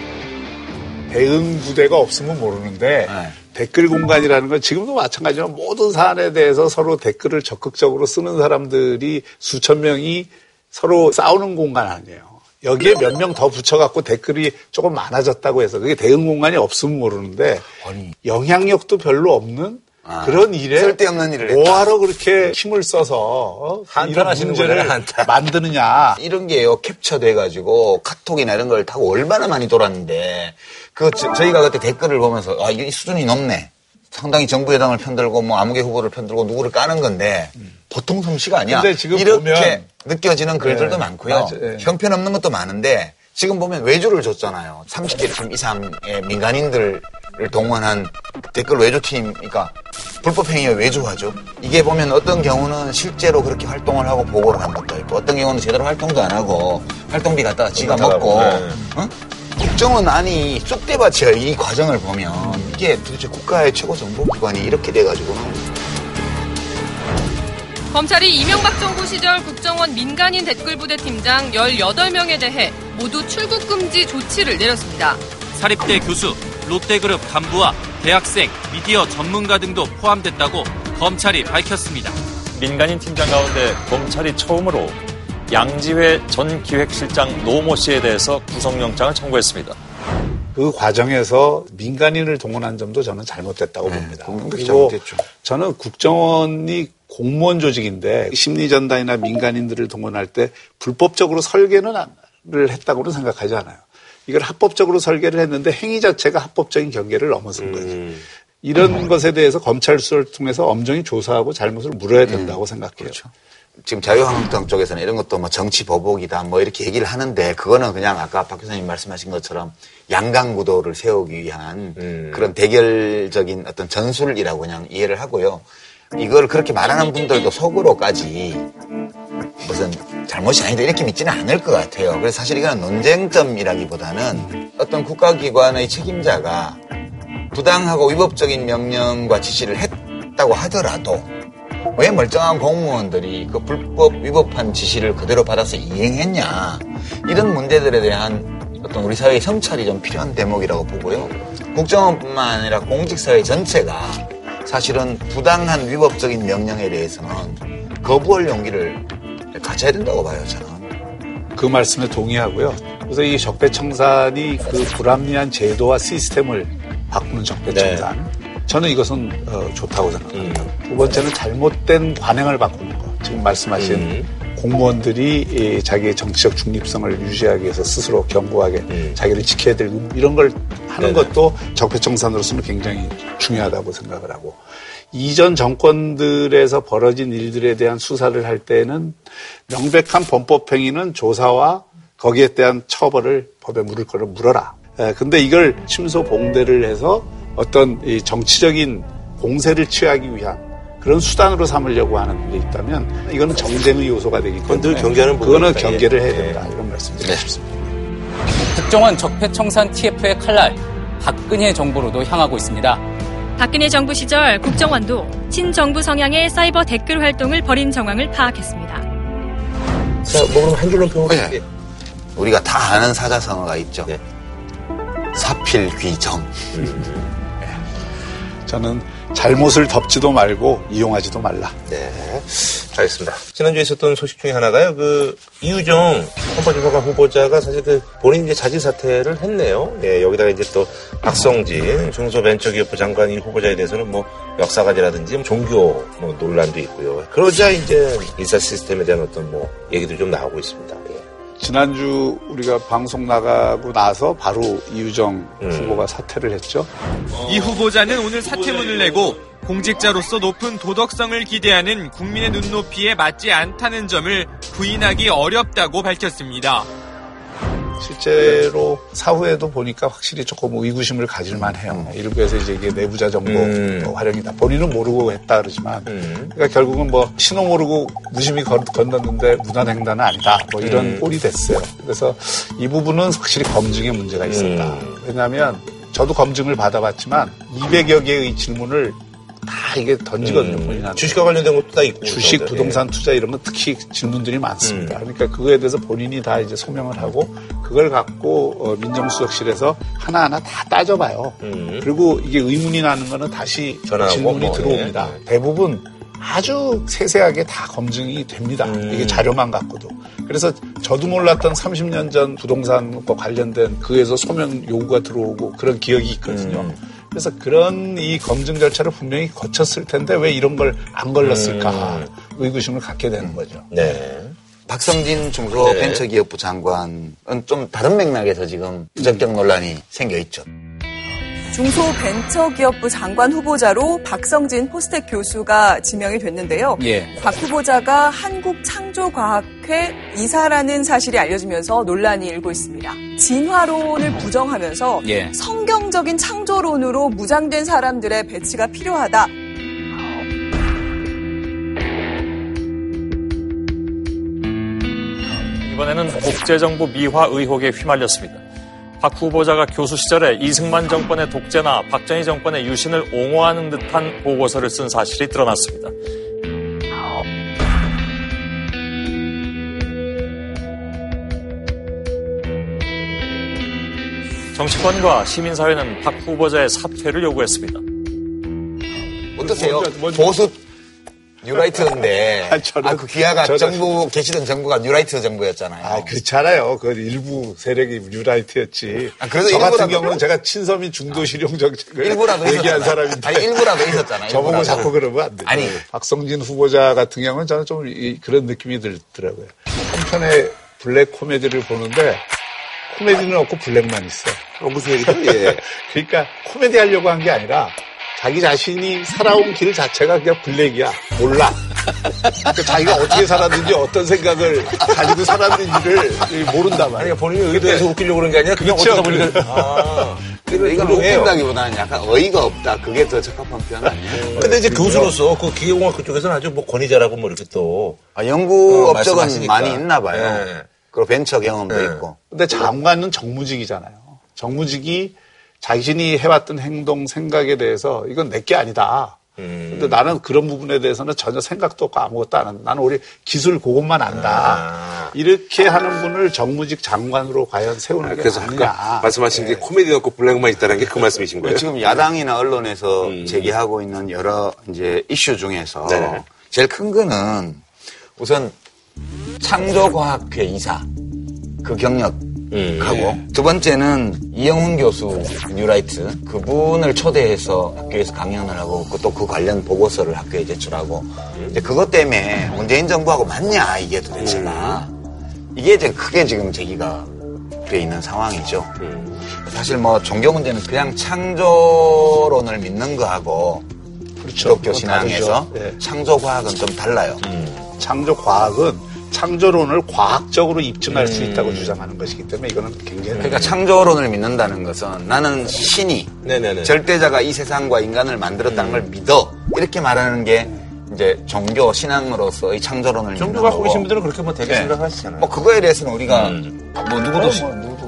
[SPEAKER 6] 대응 부대가 없으면 모르는데
[SPEAKER 7] 네.
[SPEAKER 6] 댓글 공간이라는 건 지금도 마찬가지로 모든 사안에 대해서 서로 댓글을 적극적으로 쓰는 사람들이 수천 명이 서로 싸우는 공간 아니에요. 여기에 몇 명 더 붙여갖고 댓글이 조금 많아졌다고 해서 그게 대응 공간이 없으면 모르는데 영향력도 별로 없는
[SPEAKER 7] 아,
[SPEAKER 6] 그런 일에
[SPEAKER 7] 쓸데없는 일을.
[SPEAKER 6] 뭐하러 그렇게 힘을 써서 어? 이런 문제를. 만드느냐
[SPEAKER 7] 이런 게요 캡처돼가지고 카톡이나 이런 걸 타고 얼마나 많이 돌았는데 그 저, 희가 그때 댓글을 보면서 아 이게 수준이 높네 상당히 정부 여당을 편들고 뭐 아무개 후보를 편들고 누구를 까는 건데 보통 솜씨가 아니야
[SPEAKER 6] 근데 지금
[SPEAKER 7] 이렇게
[SPEAKER 6] 보면-
[SPEAKER 7] 느껴지는 글들도
[SPEAKER 6] 네,
[SPEAKER 7] 많고요
[SPEAKER 6] 맞아, 네.
[SPEAKER 7] 형편없는 것도 많은데 지금 보면 외주를 줬잖아요 30개 팀 이상의 민간인들을 동원한 댓글 외주팀 그러니까 불법행위에 외주하죠. 이게 보면 어떤 경우는 실제로 그렇게 활동을 하고 보고를 한 것도 있고 어떤 경우는 제대로 활동도 안 하고 활동비 갖다가 지가 먹고
[SPEAKER 1] 네.
[SPEAKER 7] 어? 국정원 안이 쑥대밭이에요. 이 과정을 보면 이게 도대체 국가의 최고 정보기관이 이렇게 돼가지고는
[SPEAKER 4] 검찰이 이명박 정부 시절 국정원 민간인 댓글부대 팀장 18명에 대해 모두 출국 금지 조치를 내렸습니다.
[SPEAKER 13] 사립대 교수, 롯데그룹 간부와 대학생, 미디어 전문가 등도 포함됐다고 검찰이 밝혔습니다.
[SPEAKER 12] 민간인 팀장 가운데 검찰이 처음으로 양지회 전 기획실장 노모 씨에 대해서 구속영장을 청구했습니다.
[SPEAKER 6] 그 과정에서 민간인을 동원한 점도 저는 잘못됐다고 봅니다.
[SPEAKER 7] 공명백이
[SPEAKER 6] 그리고
[SPEAKER 7] 잘못됐죠.
[SPEAKER 6] 저는 국정원이 공무원 조직인데 심리전단이나 민간인들을 동원할 때 불법적으로 설계는 안- 를 했다고는 생각하지 않아요. 이걸 합법적으로 설계를 했는데 행위 자체가 합법적인 경계를 넘어선 거죠. 이런 것에 대해서 검찰 수사를 통해서 엄정히 조사하고 잘못을 물어야 된다고 생각해요.
[SPEAKER 7] 지금 자유한국당 쪽에서는 이런 것도 뭐 정치 보복이다 뭐 이렇게 얘기를 하는데 그거는 그냥 아까 박 교수님 말씀하신 것처럼 양강구도를 세우기 위한 그런 대결적인 어떤 전술이라고 그냥 이해를 하고요. 이걸 그렇게 말하는 분들도 속으로까지 무슨 잘못이 아니다 이렇게 믿지는 않을 것 같아요. 그래서 사실 이거는 논쟁점이라기보다는 어떤 국가기관의 책임자가 부당하고 위법적인 명령과 지시를 했다고 하더라도 왜 멀쩡한 공무원들이 그 불법 위법한 지시를 그대로 받아서 이행했냐 이런 문제들에 대한 어떤 우리 사회의 성찰이 좀 필요한 대목이라고 보고요. 국정원뿐만 아니라 공직사회 전체가 사실은 부당한 위법적인 명령에 대해서는 거부할 용기를 가져야 된다고 봐요, 저는.
[SPEAKER 6] 그 말씀에 동의하고요. 그래서 이 적폐청산이 그 불합리한 제도와 시스템을 바꾸는 적폐청산. 저는 이것은 어, 좋다고 생각합니다. 두 번째는 잘못된 관행을 바꾸는 거. 지금 말씀하신 공무원들이 이 자기의 정치적 중립성을 유지하기 위해서 스스로 견고하게 자기를 지켜야 될 이런 걸 하는 것도 적폐청산으로서는 굉장히 중요하다고 생각을 하고 이전 정권들에서 벌어진 일들에 대한 수사를 할 때는 명백한 범법행위는 조사와 거기에 대한 처벌을 법에 물을 거를 물어라. 에, 근데 이걸 침소 봉대를 해서 어떤 이 정치적인 공세를 취하기 위한 그런 수단으로 삼으려고 하는 게 있다면 이거는 정쟁의 요소가 되기 때문에
[SPEAKER 1] 늘 경계하는
[SPEAKER 6] 그거는 경계를
[SPEAKER 1] 예.
[SPEAKER 6] 해야 된다 이런 말씀드리고 싶습니다.
[SPEAKER 2] 국정원 적폐청산 TF의 칼날 박근혜 정부로도 향하고 있습니다.
[SPEAKER 14] 박근혜 정부 시절 국정원도 친정부 성향의 사이버 댓글 활동을 벌인 정황을 파악했습니다.
[SPEAKER 1] 자, 뭐 그럼 한 줄로 평을
[SPEAKER 7] 네. 우리가 다 아는 사자성어가 있죠. 사필귀정.
[SPEAKER 6] 저는 잘못을 덮지도 말고 이용하지도 말라.
[SPEAKER 1] 네. 알겠습니다. 지난주에 있었던 소식 중에 하나가요. 그, 이유정 헌법재판관 후보자가 사실 그 본인 이제 자진 사퇴를 했네요. 예, 여기다가 이제 또 박성진 중소벤처기업부 장관 이 후보자에 대해서는 뭐 역사가지라든지 뭐 종교 뭐 논란도 있고요. 그러자 이제 인사 시스템에 대한 어떤 뭐 얘기도 좀 나오고 있습니다. 예.
[SPEAKER 6] 지난주 우리가 방송 나가고 나서 바로 이유정 후보가 사퇴를 했죠.
[SPEAKER 15] 이 후보자는 오늘 사퇴문을 내고 공직자로서 높은 도덕성을 기대하는 국민의 눈높이에 맞지 않다는 점을 부인하기 어렵다고 밝혔습니다.
[SPEAKER 6] 실제로 사후에도 보니까 확실히 조금 의구심을 가질만 해요. 일부에서 이제 이게 내부자 정보 뭐 활용이다. 본인은 모르고 했다 그러지만, 그러니까 결국은 뭐 신호 모르고 무심히 건, 건넜는데 무단횡단은 아니다. 뭐 이런
[SPEAKER 1] 음.
[SPEAKER 6] 꼴이 됐어요. 그래서 이 부분은 확실히 검증에 문제가 있었다. 왜냐하면 저도 검증을 받아봤지만 200여 개의 질문을 다 이게 던지거든요,
[SPEAKER 1] 음.
[SPEAKER 6] 본인한테.
[SPEAKER 1] 주식과 관련된 것도 다 있고.
[SPEAKER 6] 주식, 부동산 투자 이런 건 특히 질문들이 많습니다. 그러니까 그거에 대해서 본인이 다 이제 소명을 하고 그걸 갖고 어, 민정수석실에서 하나하나 다 따져봐요. 그리고 이게 의문이 나는 거는 다시 질문이
[SPEAKER 1] 뭐,
[SPEAKER 6] 들어옵니다. 대부분 아주 세세하게 다 검증이 됩니다. 이게 자료만 갖고도. 그래서 저도 몰랐던 30년 전 부동산과 관련된 그에서 소명 요구가 들어오고 그런 기억이 있거든요. 그래서 그런 이 검증 절차를 분명히 거쳤을 텐데 왜 이런 걸 안 걸렀을까 의구심을 갖게 되는 거죠.
[SPEAKER 1] 네.
[SPEAKER 7] 박성진
[SPEAKER 6] 네.
[SPEAKER 7] 중소벤처기업부 장관은 좀 다른 맥락에서 지금 부적격 논란이 생겨 있죠.
[SPEAKER 16] 중소벤처기업부 장관 후보자로 박성진 포스텍 교수가 지명이 됐는데요.
[SPEAKER 2] 예.
[SPEAKER 16] 박 후보자가 한국창조과학회 이사라는 사실이 알려지면서 논란이 일고 있습니다. 진화론을 부정하면서
[SPEAKER 2] 예.
[SPEAKER 16] 성경적인 창조론으로 무장된 사람들의 배치가 필요하다.
[SPEAKER 12] 이번에는 국제정부 미화 의혹에 휘말렸습니다. 박 후보자가 교수 시절에 이승만 정권의 독재나 박정희 정권의 유신을 옹호하는 듯한 보고서를 쓴 사실이 드러났습니다. 정치권과 시민사회는 박 후보자의 사퇴를 요구했습니다.
[SPEAKER 7] 어떠세요? 보수 뉴라이트인데 아, 그 귀하가
[SPEAKER 6] 저는-
[SPEAKER 7] 정부 계시던 정부가 뉴라이트 정부였잖아요.
[SPEAKER 6] 아, 그렇잖아요. 그 일부 세력이 뉴라이트였지.
[SPEAKER 7] 아, 그래도
[SPEAKER 6] 저 같은
[SPEAKER 7] 일부라도-
[SPEAKER 6] 경우는 제가 친서민 중도 실용 정책을
[SPEAKER 7] 일부라도
[SPEAKER 6] 얘기한. 사람인데.
[SPEAKER 7] 아니, 일부라도 있었잖아요,
[SPEAKER 6] 저보고
[SPEAKER 7] 일부라도.
[SPEAKER 6] 자꾸 그러면 안 돼요.
[SPEAKER 7] 아니.
[SPEAKER 6] 박성진 후보자 같은 경우는 저는 좀 이- 그런 느낌이 들더라고요. 한편의 블랙 코미디를 보는데 코미디는 없고 블랙만 있어.
[SPEAKER 1] 무슨 얘기죠? 예.
[SPEAKER 6] 그러니까 코미디 하려고 한 게 아니라 자기 자신이 살아온 길 자체가 그냥 블랙이야. 몰라. 그러니까 자기가 어떻게 살았는지 어떤 생각을 가지고 살았는지를 모른단 말이야.
[SPEAKER 1] 본인이 의도해서 웃기려고 그런 게 아니라 그냥
[SPEAKER 6] 그렇죠.
[SPEAKER 1] 어쩌다 보니까. 아.
[SPEAKER 7] 이건
[SPEAKER 1] 조롱해요.
[SPEAKER 7] 웃긴다기보다는 약간 어이가 없다. 그게 더 적합한 표현 아니에요?
[SPEAKER 1] 근데 이제 교수로서 그 기계공학 그쪽에서는 아주 뭐 권위자라고 뭐 이렇게 또
[SPEAKER 7] 아, 연구
[SPEAKER 1] 어,
[SPEAKER 7] 업적은
[SPEAKER 1] 말씀하시니까.
[SPEAKER 7] 많이 있나 봐요.
[SPEAKER 1] 네.
[SPEAKER 7] 그리고 벤처 경험도
[SPEAKER 1] 네.
[SPEAKER 7] 있고.
[SPEAKER 6] 근데 장관은 정무직이잖아요. 정무직이 자신이 해왔던 행동, 생각에 대해서 이건 내게 아니다.
[SPEAKER 1] 음.
[SPEAKER 6] 근데 나는 그런 부분에 대해서는 전혀 생각도 없고 아무것도 안 한다. 나는 우리 기술 그것만 안다.
[SPEAKER 1] 아.
[SPEAKER 6] 이렇게 하는 분을 정무직 장관으로 과연 세우는 게
[SPEAKER 1] 그래서
[SPEAKER 6] 아니냐.
[SPEAKER 1] 아까 말씀하신 게 코미디 없고 블랙만 있다는 게 그 말씀이신 거예요?
[SPEAKER 7] 지금 야당이나 언론에서
[SPEAKER 1] 음.
[SPEAKER 7] 제기하고 있는 여러 이제 이슈 중에서
[SPEAKER 1] 네네.
[SPEAKER 7] 제일 큰 거는 우선 창조과학회 이사 그 경력 하고
[SPEAKER 1] 음.
[SPEAKER 7] 두 번째는 이영훈 교수 뉴라이트 그분을 초대해서 학교에서 강연을 하고 또 그 관련 보고서를 학교에 제출하고 이제 그것 때문에 문재인 정부하고 맞냐 이게 도대체가 이게 이제 크게 지금 제기가 돼 있는 상황이죠. 사실 뭐 종교 문제는 그냥 창조론을 믿는 거하고 기독교
[SPEAKER 6] 그건
[SPEAKER 7] 신앙에서
[SPEAKER 6] 다르죠. 예.
[SPEAKER 7] 창조 과학은 좀 달라요.
[SPEAKER 6] 창조 과학은 창조론을 과학적으로 입증할 수
[SPEAKER 7] 음.
[SPEAKER 6] 있다고 주장하는 것이기 때문에 이거는 굉장히
[SPEAKER 7] 그러니까 창조론을 믿는다는 것은 나는 신이
[SPEAKER 1] 네네네.
[SPEAKER 7] 절대자가 이 세상과 인간을 만들었다는 걸 믿어 이렇게 말하는 게 이제 종교 신앙으로서의 창조론을
[SPEAKER 1] 종교 갖고 계신 분들은 그렇게 뭐 되게
[SPEAKER 7] 네.
[SPEAKER 1] 생각하시잖아요.
[SPEAKER 7] 뭐 그거에 대해서는 우리가
[SPEAKER 1] 음.
[SPEAKER 7] 뭐 누구도 시,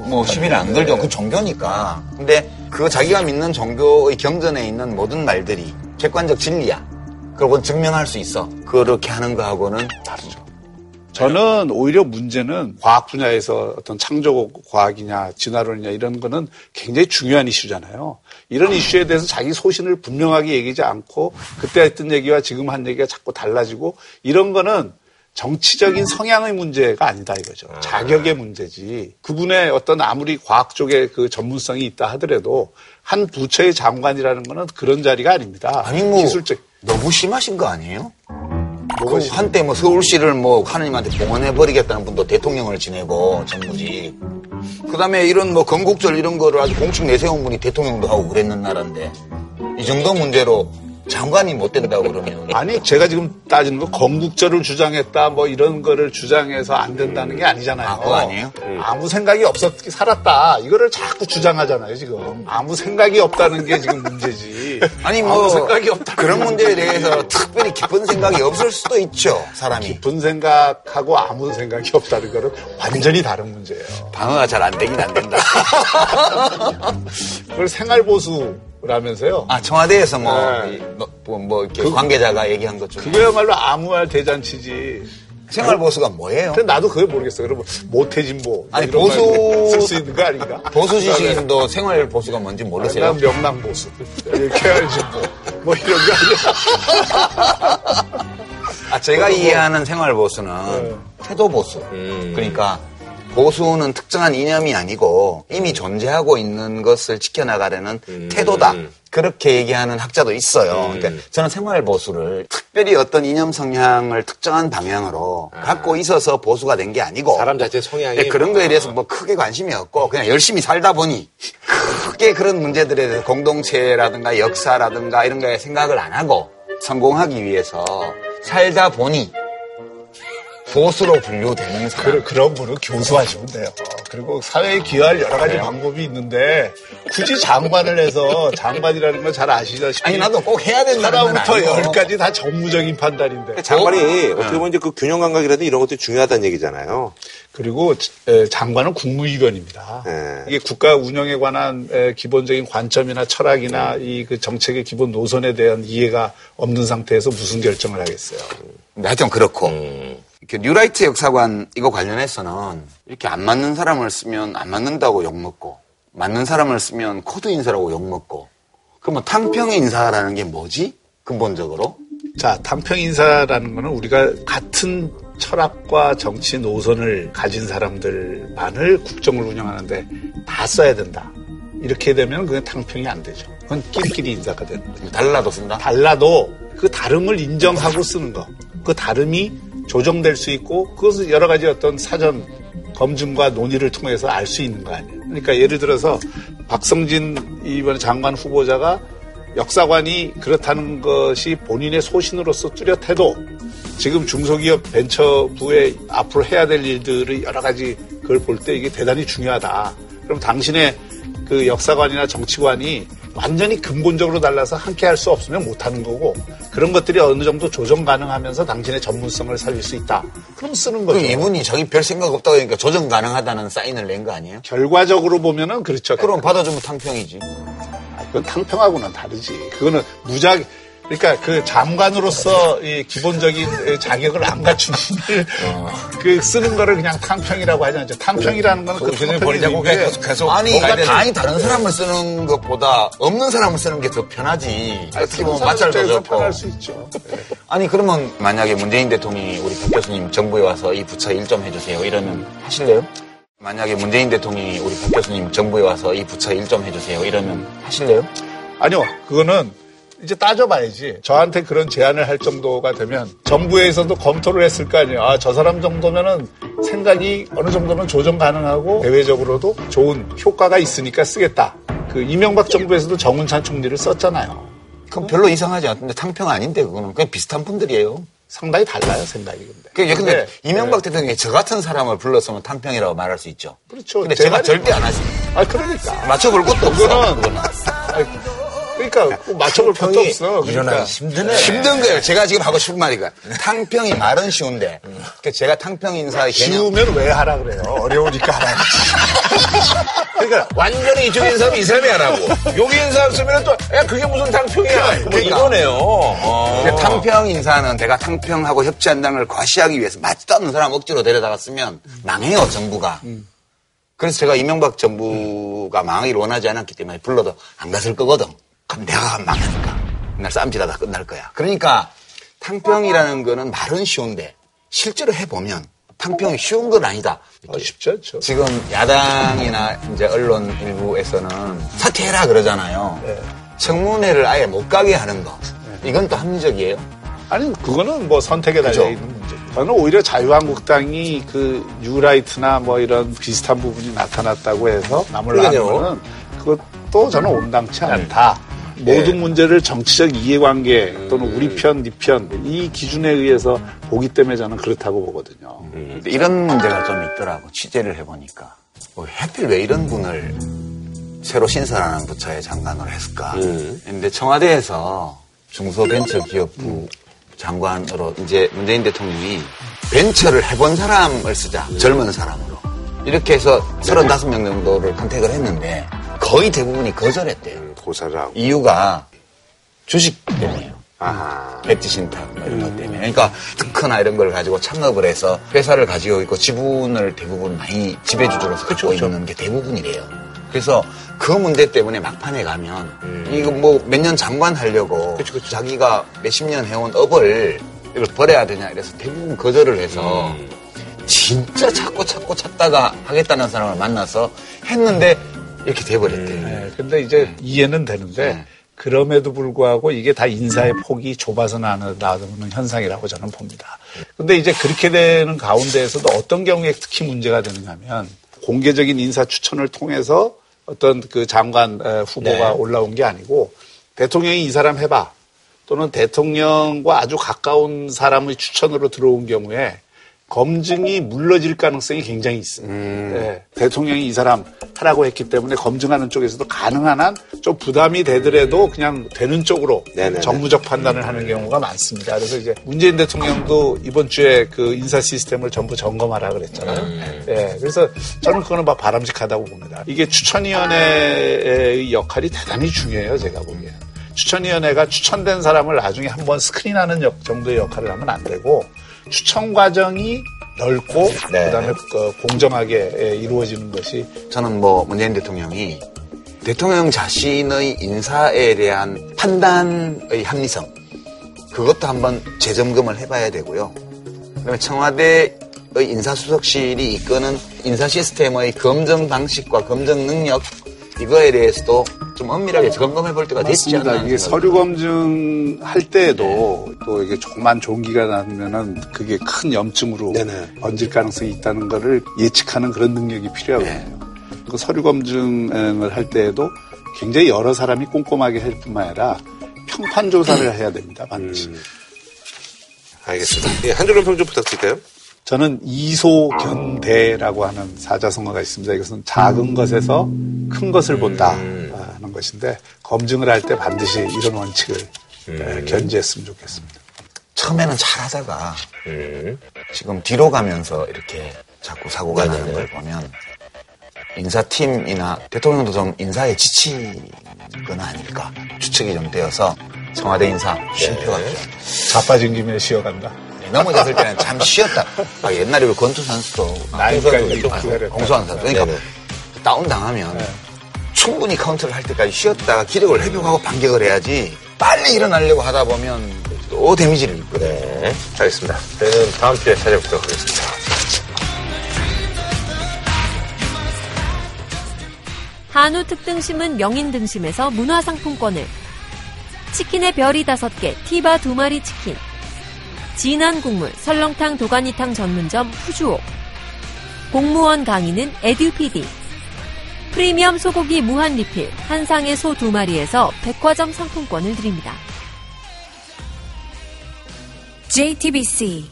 [SPEAKER 7] 뭐 시비를 안 걸죠. 그 종교니까. 근데 그 자기가 믿는 종교의 경전에 있는 모든 말들이 객관적 진리야. 그건 증명할 수 있어. 그렇게 하는 거하고는 다르죠.
[SPEAKER 6] 저는 오히려 문제는 과학 분야에서 어떤 창조 과학이냐 진화론이냐 이런 거는 굉장히 중요한 이슈잖아요. 이런 이슈에 대해서 자기 소신을 분명하게 얘기하지 않고 그때 했던 얘기와 지금 한 얘기가 자꾸 달라지고 이런 거는 정치적인 성향의 문제가 아니다 이거죠. 자격의 문제지. 그분의 어떤 아무리 과학 쪽에 그 전문성이 있다 하더라도 한 부처의 장관이라는 거는 그런 자리가 아닙니다.
[SPEAKER 7] 아니 뭐
[SPEAKER 6] 기술적
[SPEAKER 7] 너무 심하신 거 아니에요? 그 한때 뭐 서울시를 뭐 하느님한테 봉헌해 버리겠다는 분도 대통령을 지내고 정부지. 그 다음에 이런 뭐 건국절 이런 거를 아주 공식 내세운 분이 대통령도 하고 그랬는 나라인데 이 정도 문제로 장관이 못 된다고 그러면
[SPEAKER 6] 아니 제가 지금 따지는 거 건국절을 주장했다 뭐 이런 거를 주장해서 안 된다는 게 아니잖아요.
[SPEAKER 7] 아, 그거 아니에요?
[SPEAKER 6] 아무 생각이 없었 살았다 이거를 자꾸 주장하잖아요 지금. 아무 생각이 없다는 게 지금 문제지.
[SPEAKER 7] 아니
[SPEAKER 6] 아무
[SPEAKER 7] 뭐
[SPEAKER 6] 생각이 없다
[SPEAKER 7] 그런 문제에 대해서 특별히 깊은 생각이 없을 수도 있죠 사람이
[SPEAKER 6] 깊은 생각하고 아무 생각이 없다는 거는 완전히 다른 문제예요.
[SPEAKER 7] 방어가 잘 안 되긴 안 된다.
[SPEAKER 6] 그걸 생활보수 라면서요.
[SPEAKER 7] 아 청와대에서 뭐,
[SPEAKER 6] 네.
[SPEAKER 7] 이, 뭐, 뭐, 뭐 이렇게
[SPEAKER 6] 그-
[SPEAKER 7] 관계자가 얘기한 것 중에
[SPEAKER 6] 그거야말로 아무 말 대잔치지.
[SPEAKER 7] 생활 보수가 뭐예요?
[SPEAKER 6] 근데 나도 그걸 모르겠어요. 그러면 모태진보
[SPEAKER 7] 아니,
[SPEAKER 6] 이런
[SPEAKER 7] 보수-
[SPEAKER 6] 쓸수 있는 거 아닌가?
[SPEAKER 7] 보수 지식인도 생활 보수가 뭔지 모르세요?
[SPEAKER 6] 난 명랑 보수, 케알진보 뭐 이런 거 아니야?
[SPEAKER 7] 아, 제가 이해하는 생활 보수는
[SPEAKER 6] 네.
[SPEAKER 7] 태도 보수. 그러니까 보수는 특정한 이념이 아니고 이미 존재하고 있는 것을 지켜나가려는 태도다. 그렇게 얘기하는 학자도 있어요. 그러니까 저는 생활 보수를 특별히 어떤 이념 성향을 특정한 방향으로 갖고 있어서 보수가 된 게 아니고
[SPEAKER 1] 사람 자체 성향이
[SPEAKER 7] 네, 그런 거에 대해서 뭐 크게 관심이 없고 그냥 열심히 살다 보니 크게 그런 문제들에 대해서 공동체라든가 역사라든가 이런 거에 생각을 안 하고 성공하기 위해서 살다 보니 보수로 분류되는 사람.
[SPEAKER 6] 그런, 그런 분은 교수하시면 돼요. 그리고 사회에 기여할 여러 가지 방법이 있는데 굳이 장관을 해서 장관이라는 걸잘 아시다시피
[SPEAKER 7] 아니 나도 꼭 해야 된다는 건
[SPEAKER 6] 하나부터. 열까지 다 정무적인 판단인데
[SPEAKER 1] 장관이 어 떻게 보면 이제 그 균형 감각이라든 이런 것도 중요하다는 얘기잖아요.
[SPEAKER 6] 그리고 에, 장관은 국무위원입니다.
[SPEAKER 1] 예.
[SPEAKER 6] 이게 국가 운영에 관한 에, 기본적인 관점이나 철학이나 이그 정책의 기본 노선에 대한 이해가 없는 상태에서 무슨 결정을 하겠어요.
[SPEAKER 7] 하여튼 그렇고 이렇게 뉴라이트 역사관 이거 관련해서는 이렇게 안 맞는 사람을 쓰면 안 맞는다고 욕먹고 맞는 사람을 쓰면 코드 인사라고 욕먹고 그러면 탕평 인사라는 게 뭐지? 근본적으로?
[SPEAKER 6] 자, 탕평 인사라는 거는 우리가 같은 철학과 정치 노선을 가진 사람들만을 국정을 운영하는데 다 써야 된다. 이렇게 되면 그건 탕평이 안 되죠. 그건 끼리끼리 인사가 되는 거죠.
[SPEAKER 7] 달라도 쓴다?
[SPEAKER 6] 달라도 그 다름을 인정하고 쓰는 거. 그 다름이 조정될 수 있고 그것은 여러 가지 어떤 사전 검증과 논의를 통해서 알 수 있는 거 아니에요. 그러니까 예를 들어서 박성진 이번 장관 후보자가 역사관이 그렇다는 것이 본인의 소신으로서 뚜렷해도 지금 중소기업 벤처부에 앞으로 해야 될 일들의 여러 가지 그걸 볼 때 이게 대단히 중요하다. 그럼 당신의 그 역사관이나 정치관이 완전히 근본적으로 달라서 함께 할 수 없으면 못 하는 거고 그런 것들이 어느 정도 조정 가능하면서 당신의 전문성을 살릴 수 있다. 그럼 쓰는 거죠.
[SPEAKER 7] 그 이분이 자기 별 생각 없다고 하니까 조정 가능하다는 사인을 낸 거 아니에요?
[SPEAKER 6] 결과적으로 보면은 그렇죠.
[SPEAKER 7] 그럼 받아주면 탕평이지.
[SPEAKER 6] 그건 탕평하고는 다르지. 그거는 무작, 그러니까 그 장관으로서 이 기본적인 자격을 안 갖춘 분을 그 쓰는 거를 그냥 탕평이라고 하지 않죠. 탕평이라는 거는 그
[SPEAKER 7] 그냥 버리자고 계속 계속 아니 그러니까 다행히 다른 사람을 쓰는 것보다 없는 사람을 쓰는 게 더 편하지. 어떻게 보면 마찰도
[SPEAKER 6] 입장에서
[SPEAKER 7] 적고.
[SPEAKER 6] 편할 수 있죠.
[SPEAKER 7] 아니 그러면 만약에 문재인 대통령이 우리 박 교수님 정부에 와서 이 부처 일 좀 해주세요 이러면 하실래요? 만약에 문재인 대통령이 우리 박 교수님 정부에 와서 이 부처 일 좀 해주세요 이러면 하실래요?
[SPEAKER 6] 아니요, 그거는 이제 따져봐야지. 저한테 그런 제안을 할 정도가 되면 정부에서도 검토를 했을 거 아니에요. 아, 저 사람 정도면은 생각이 어느 정도는 조정 가능하고 대외적으로도 좋은 효과가 있으니까 쓰겠다. 그 이명박 정부에서도 정운찬 총리를 썼잖아요.
[SPEAKER 7] 그럼 별로 이상하지 않던데 탕평 아닌데 그거는 그냥 비슷한 분들이에요.
[SPEAKER 6] 상당히 달라요 생각이 근데.
[SPEAKER 7] 그, 근데
[SPEAKER 6] 네.
[SPEAKER 7] 이명박 대통령이 저 같은 사람을 불렀으면 탕평이라고 말할 수 있죠.
[SPEAKER 6] 그렇죠.
[SPEAKER 7] 근데
[SPEAKER 6] 제
[SPEAKER 7] 제가 절대 안 하지.
[SPEAKER 6] 아 그러니까.
[SPEAKER 7] 맞춰볼 것도 없어.
[SPEAKER 6] 그거는 그러니까 꼭 맞춰볼 것도 없어. 그러니까.
[SPEAKER 7] 일어나기 힘드네. 힘든 거예요. 제가 지금 하고 싶은 말이가 탕평이 말은 쉬운데 그 제가 탕평 인사의 개념
[SPEAKER 6] 쉬우면 왜 하라 그래요? 어려우니까 하라.
[SPEAKER 17] 그러니까 완전히 이쪽 인사면 이 사람이 안 하고 여기 인사 쓰면 또야 그게 무슨 탕평이야 뭐 이거네요. 어.
[SPEAKER 7] 근데 탕평 인사는 내가 탕평하고 협치한다는 걸 과시하기 위해서 맞지도 않는 사람 억지로 데려다가 쓰면 망해요 정부가. 그래서 제가 이명박 정부가 망하기를 원하지 않았기 때문에 불러도 안 갔을 거거든. 그럼 내가 망하니까 맨날 싸움질하다 끝날 거야. 그러니까 탕평이라는 거는 말은 쉬운데 실제로 해보면 탕평이 쉬운 건 아니다.
[SPEAKER 6] 쉽지 않죠.
[SPEAKER 7] 지금 야당이나 이제 언론 일부에서는 사퇴해라 그러잖아요. 청문회를 아예 못 가게 하는 거. 이건 또 합리적이에요.
[SPEAKER 6] 아니 그거는 뭐 선택에 달려? 있는 문제죠. 저는 오히려 자유한국당이 그 뉴라이트나 뭐 이런 비슷한 부분이 나타났다고 해서 남을. 나누는 거는 그것도 저는 온당치 않다.
[SPEAKER 17] 네.
[SPEAKER 6] 모든 문제를 정치적 이해관계 또는 우리 편, 네 편 이 기준에 의해서 보기 때문에 저는 그렇다고 보거든요.
[SPEAKER 7] 근데 이런 문제가 좀 있더라고. 취재를 해보니까. 뭐 하필 왜 이런 분을 새로 신설하는 부처의 장관으로 했을까. 근데 청와대에서 중소벤처기업부 장관으로 이제 문재인 대통령이 벤처를 해본 사람을 쓰자. 젊은 사람으로. 이렇게 해서 35명 정도를 컨택을 했는데 거의 대부분이 거절했대요.
[SPEAKER 1] 고사를 하고.
[SPEAKER 7] 이유가 주식 때문에요.
[SPEAKER 1] 아하.
[SPEAKER 7] 배지 신탁 뭐 이런 것 때문에. 그러니까 특허나 이런 걸 가지고 창업을 해서 회사를 가지고 있고 지분을 대부분 많이 지배주주로서 갖고 있는 게 대부분이래요. 그래서 그 문제 때문에 막판에 가면 이거 뭐 몇 년 장관 하려고 자기가 몇십 년 해온 업을 이걸 버려야 되냐 이래서 대부분 거절을 해서 진짜 찾고 찾고 찾다가 하겠다는 사람을 만나서 했는데 이렇게 돼버렸대요.
[SPEAKER 6] 네, 근데 이제 이해는 되는데 그럼에도 불구하고 이게 다 인사의 폭이 좁아서 나는 나오는 현상이라고 저는 봅니다. 근데 이제 그렇게 되는 가운데에서도 어떤 경우에 특히 문제가 되느냐면 공개적인 인사 추천을 통해서 어떤 그 장관 에, 후보가
[SPEAKER 17] 네.
[SPEAKER 6] 올라온 게 아니고 대통령이 이 사람 해봐 또는 대통령과 아주 가까운 사람의 추천으로 들어온 경우에 검증이 물러질 가능성이 굉장히 있습니다. 네, 대통령이 이 사람 하라고 했기 때문에 검증하는 쪽에서도 가능한 한 좀 부담이 되더라도 그냥 되는 쪽으로
[SPEAKER 1] 네네네.
[SPEAKER 6] 정무적 판단을 하는 경우가 많습니다. 그래서 이제 문재인 대통령도 이번 주에 그 인사 시스템을 전부 점검하라 그랬잖아요. 네, 그래서 저는 그거는 막 바람직하다고 봅니다. 이게 추천위원회의 역할이 대단히 중요해요, 제가 보기엔. 추천위원회가 추천된 사람을 나중에 한번 스크린하는 역- 정도의 역할을 하면 안 되고 추천 과정이 넓고 그다음에 그 공정하게 예, 이루어지는 것이
[SPEAKER 7] 저는 뭐 문재인 대통령이 대통령 자신의 인사에 대한 판단의 합리성 그것도 한번 재점검을 해봐야 되고요. 그다음에 청와대의 인사수석실이 이끄는 인사 시스템의 검증 방식과 검증 능력 이거에 대해서도 좀 엄밀하게 점검해 볼 때가 됐지 않나.
[SPEAKER 6] 맞습니다. 이게 서류 검증 할 때에도 또 이게 조그만 종기가 나면은 그게 큰 염증으로 번질 가능성이 있다는 거를 예측하는 그런 능력이 필요하거든요. 그 서류 검증을 할 때에도 굉장히 여러 사람이 꼼꼼하게 할 뿐만 아니라 평판 조사를 해야 됩니다. 반드시.
[SPEAKER 1] 알겠습니다. 예, 한 줄로 평좀 부탁드릴까요?
[SPEAKER 6] 저는 이소견대라고 하는 사자성어가 있습니다. 이것은 작은 것에서 큰 것을 본다 하는 것인데 검증을 할 때 반드시 이런 원칙을 에, 견지했으면 좋겠습니다.
[SPEAKER 7] 처음에는 잘하다가 지금 뒤로 가면서 이렇게 자꾸 사고가 나는 걸 보면 인사팀이나 대통령도 좀 인사에 지치거나 아닐까 추측이 좀 되어서 청와대 인사 실패가 좀
[SPEAKER 6] 자빠진 김에 쉬어간다.
[SPEAKER 7] 넘어졌을 때는 잠 쉬었다. 아, 옛날에 우리 권투 선수도. 공수한 선수. 그러니까 다운 당하면 충분히 카운터를 할 때까지 쉬었다가 기력을 회복하고 반격을 해야지 빨리 일어나려고 하다 보면 또 damage를 입거든요.
[SPEAKER 1] 네, 알겠습니다. 저희는 다음 주에 찾아뵙도록 하겠습니다.
[SPEAKER 18] 한우 특등심은 명인 등심에서 문화상품권을 치킨의 별이 다섯 개 티바 두 마리 치킨 진한 국물 설렁탕 도가니탕 전문점 푸주오 공무원 강의는 에듀피디 프리미엄 소고기 무한 리필 한상의 소 두 마리에서 백화점 상품권을 드립니다.
[SPEAKER 19] JTBC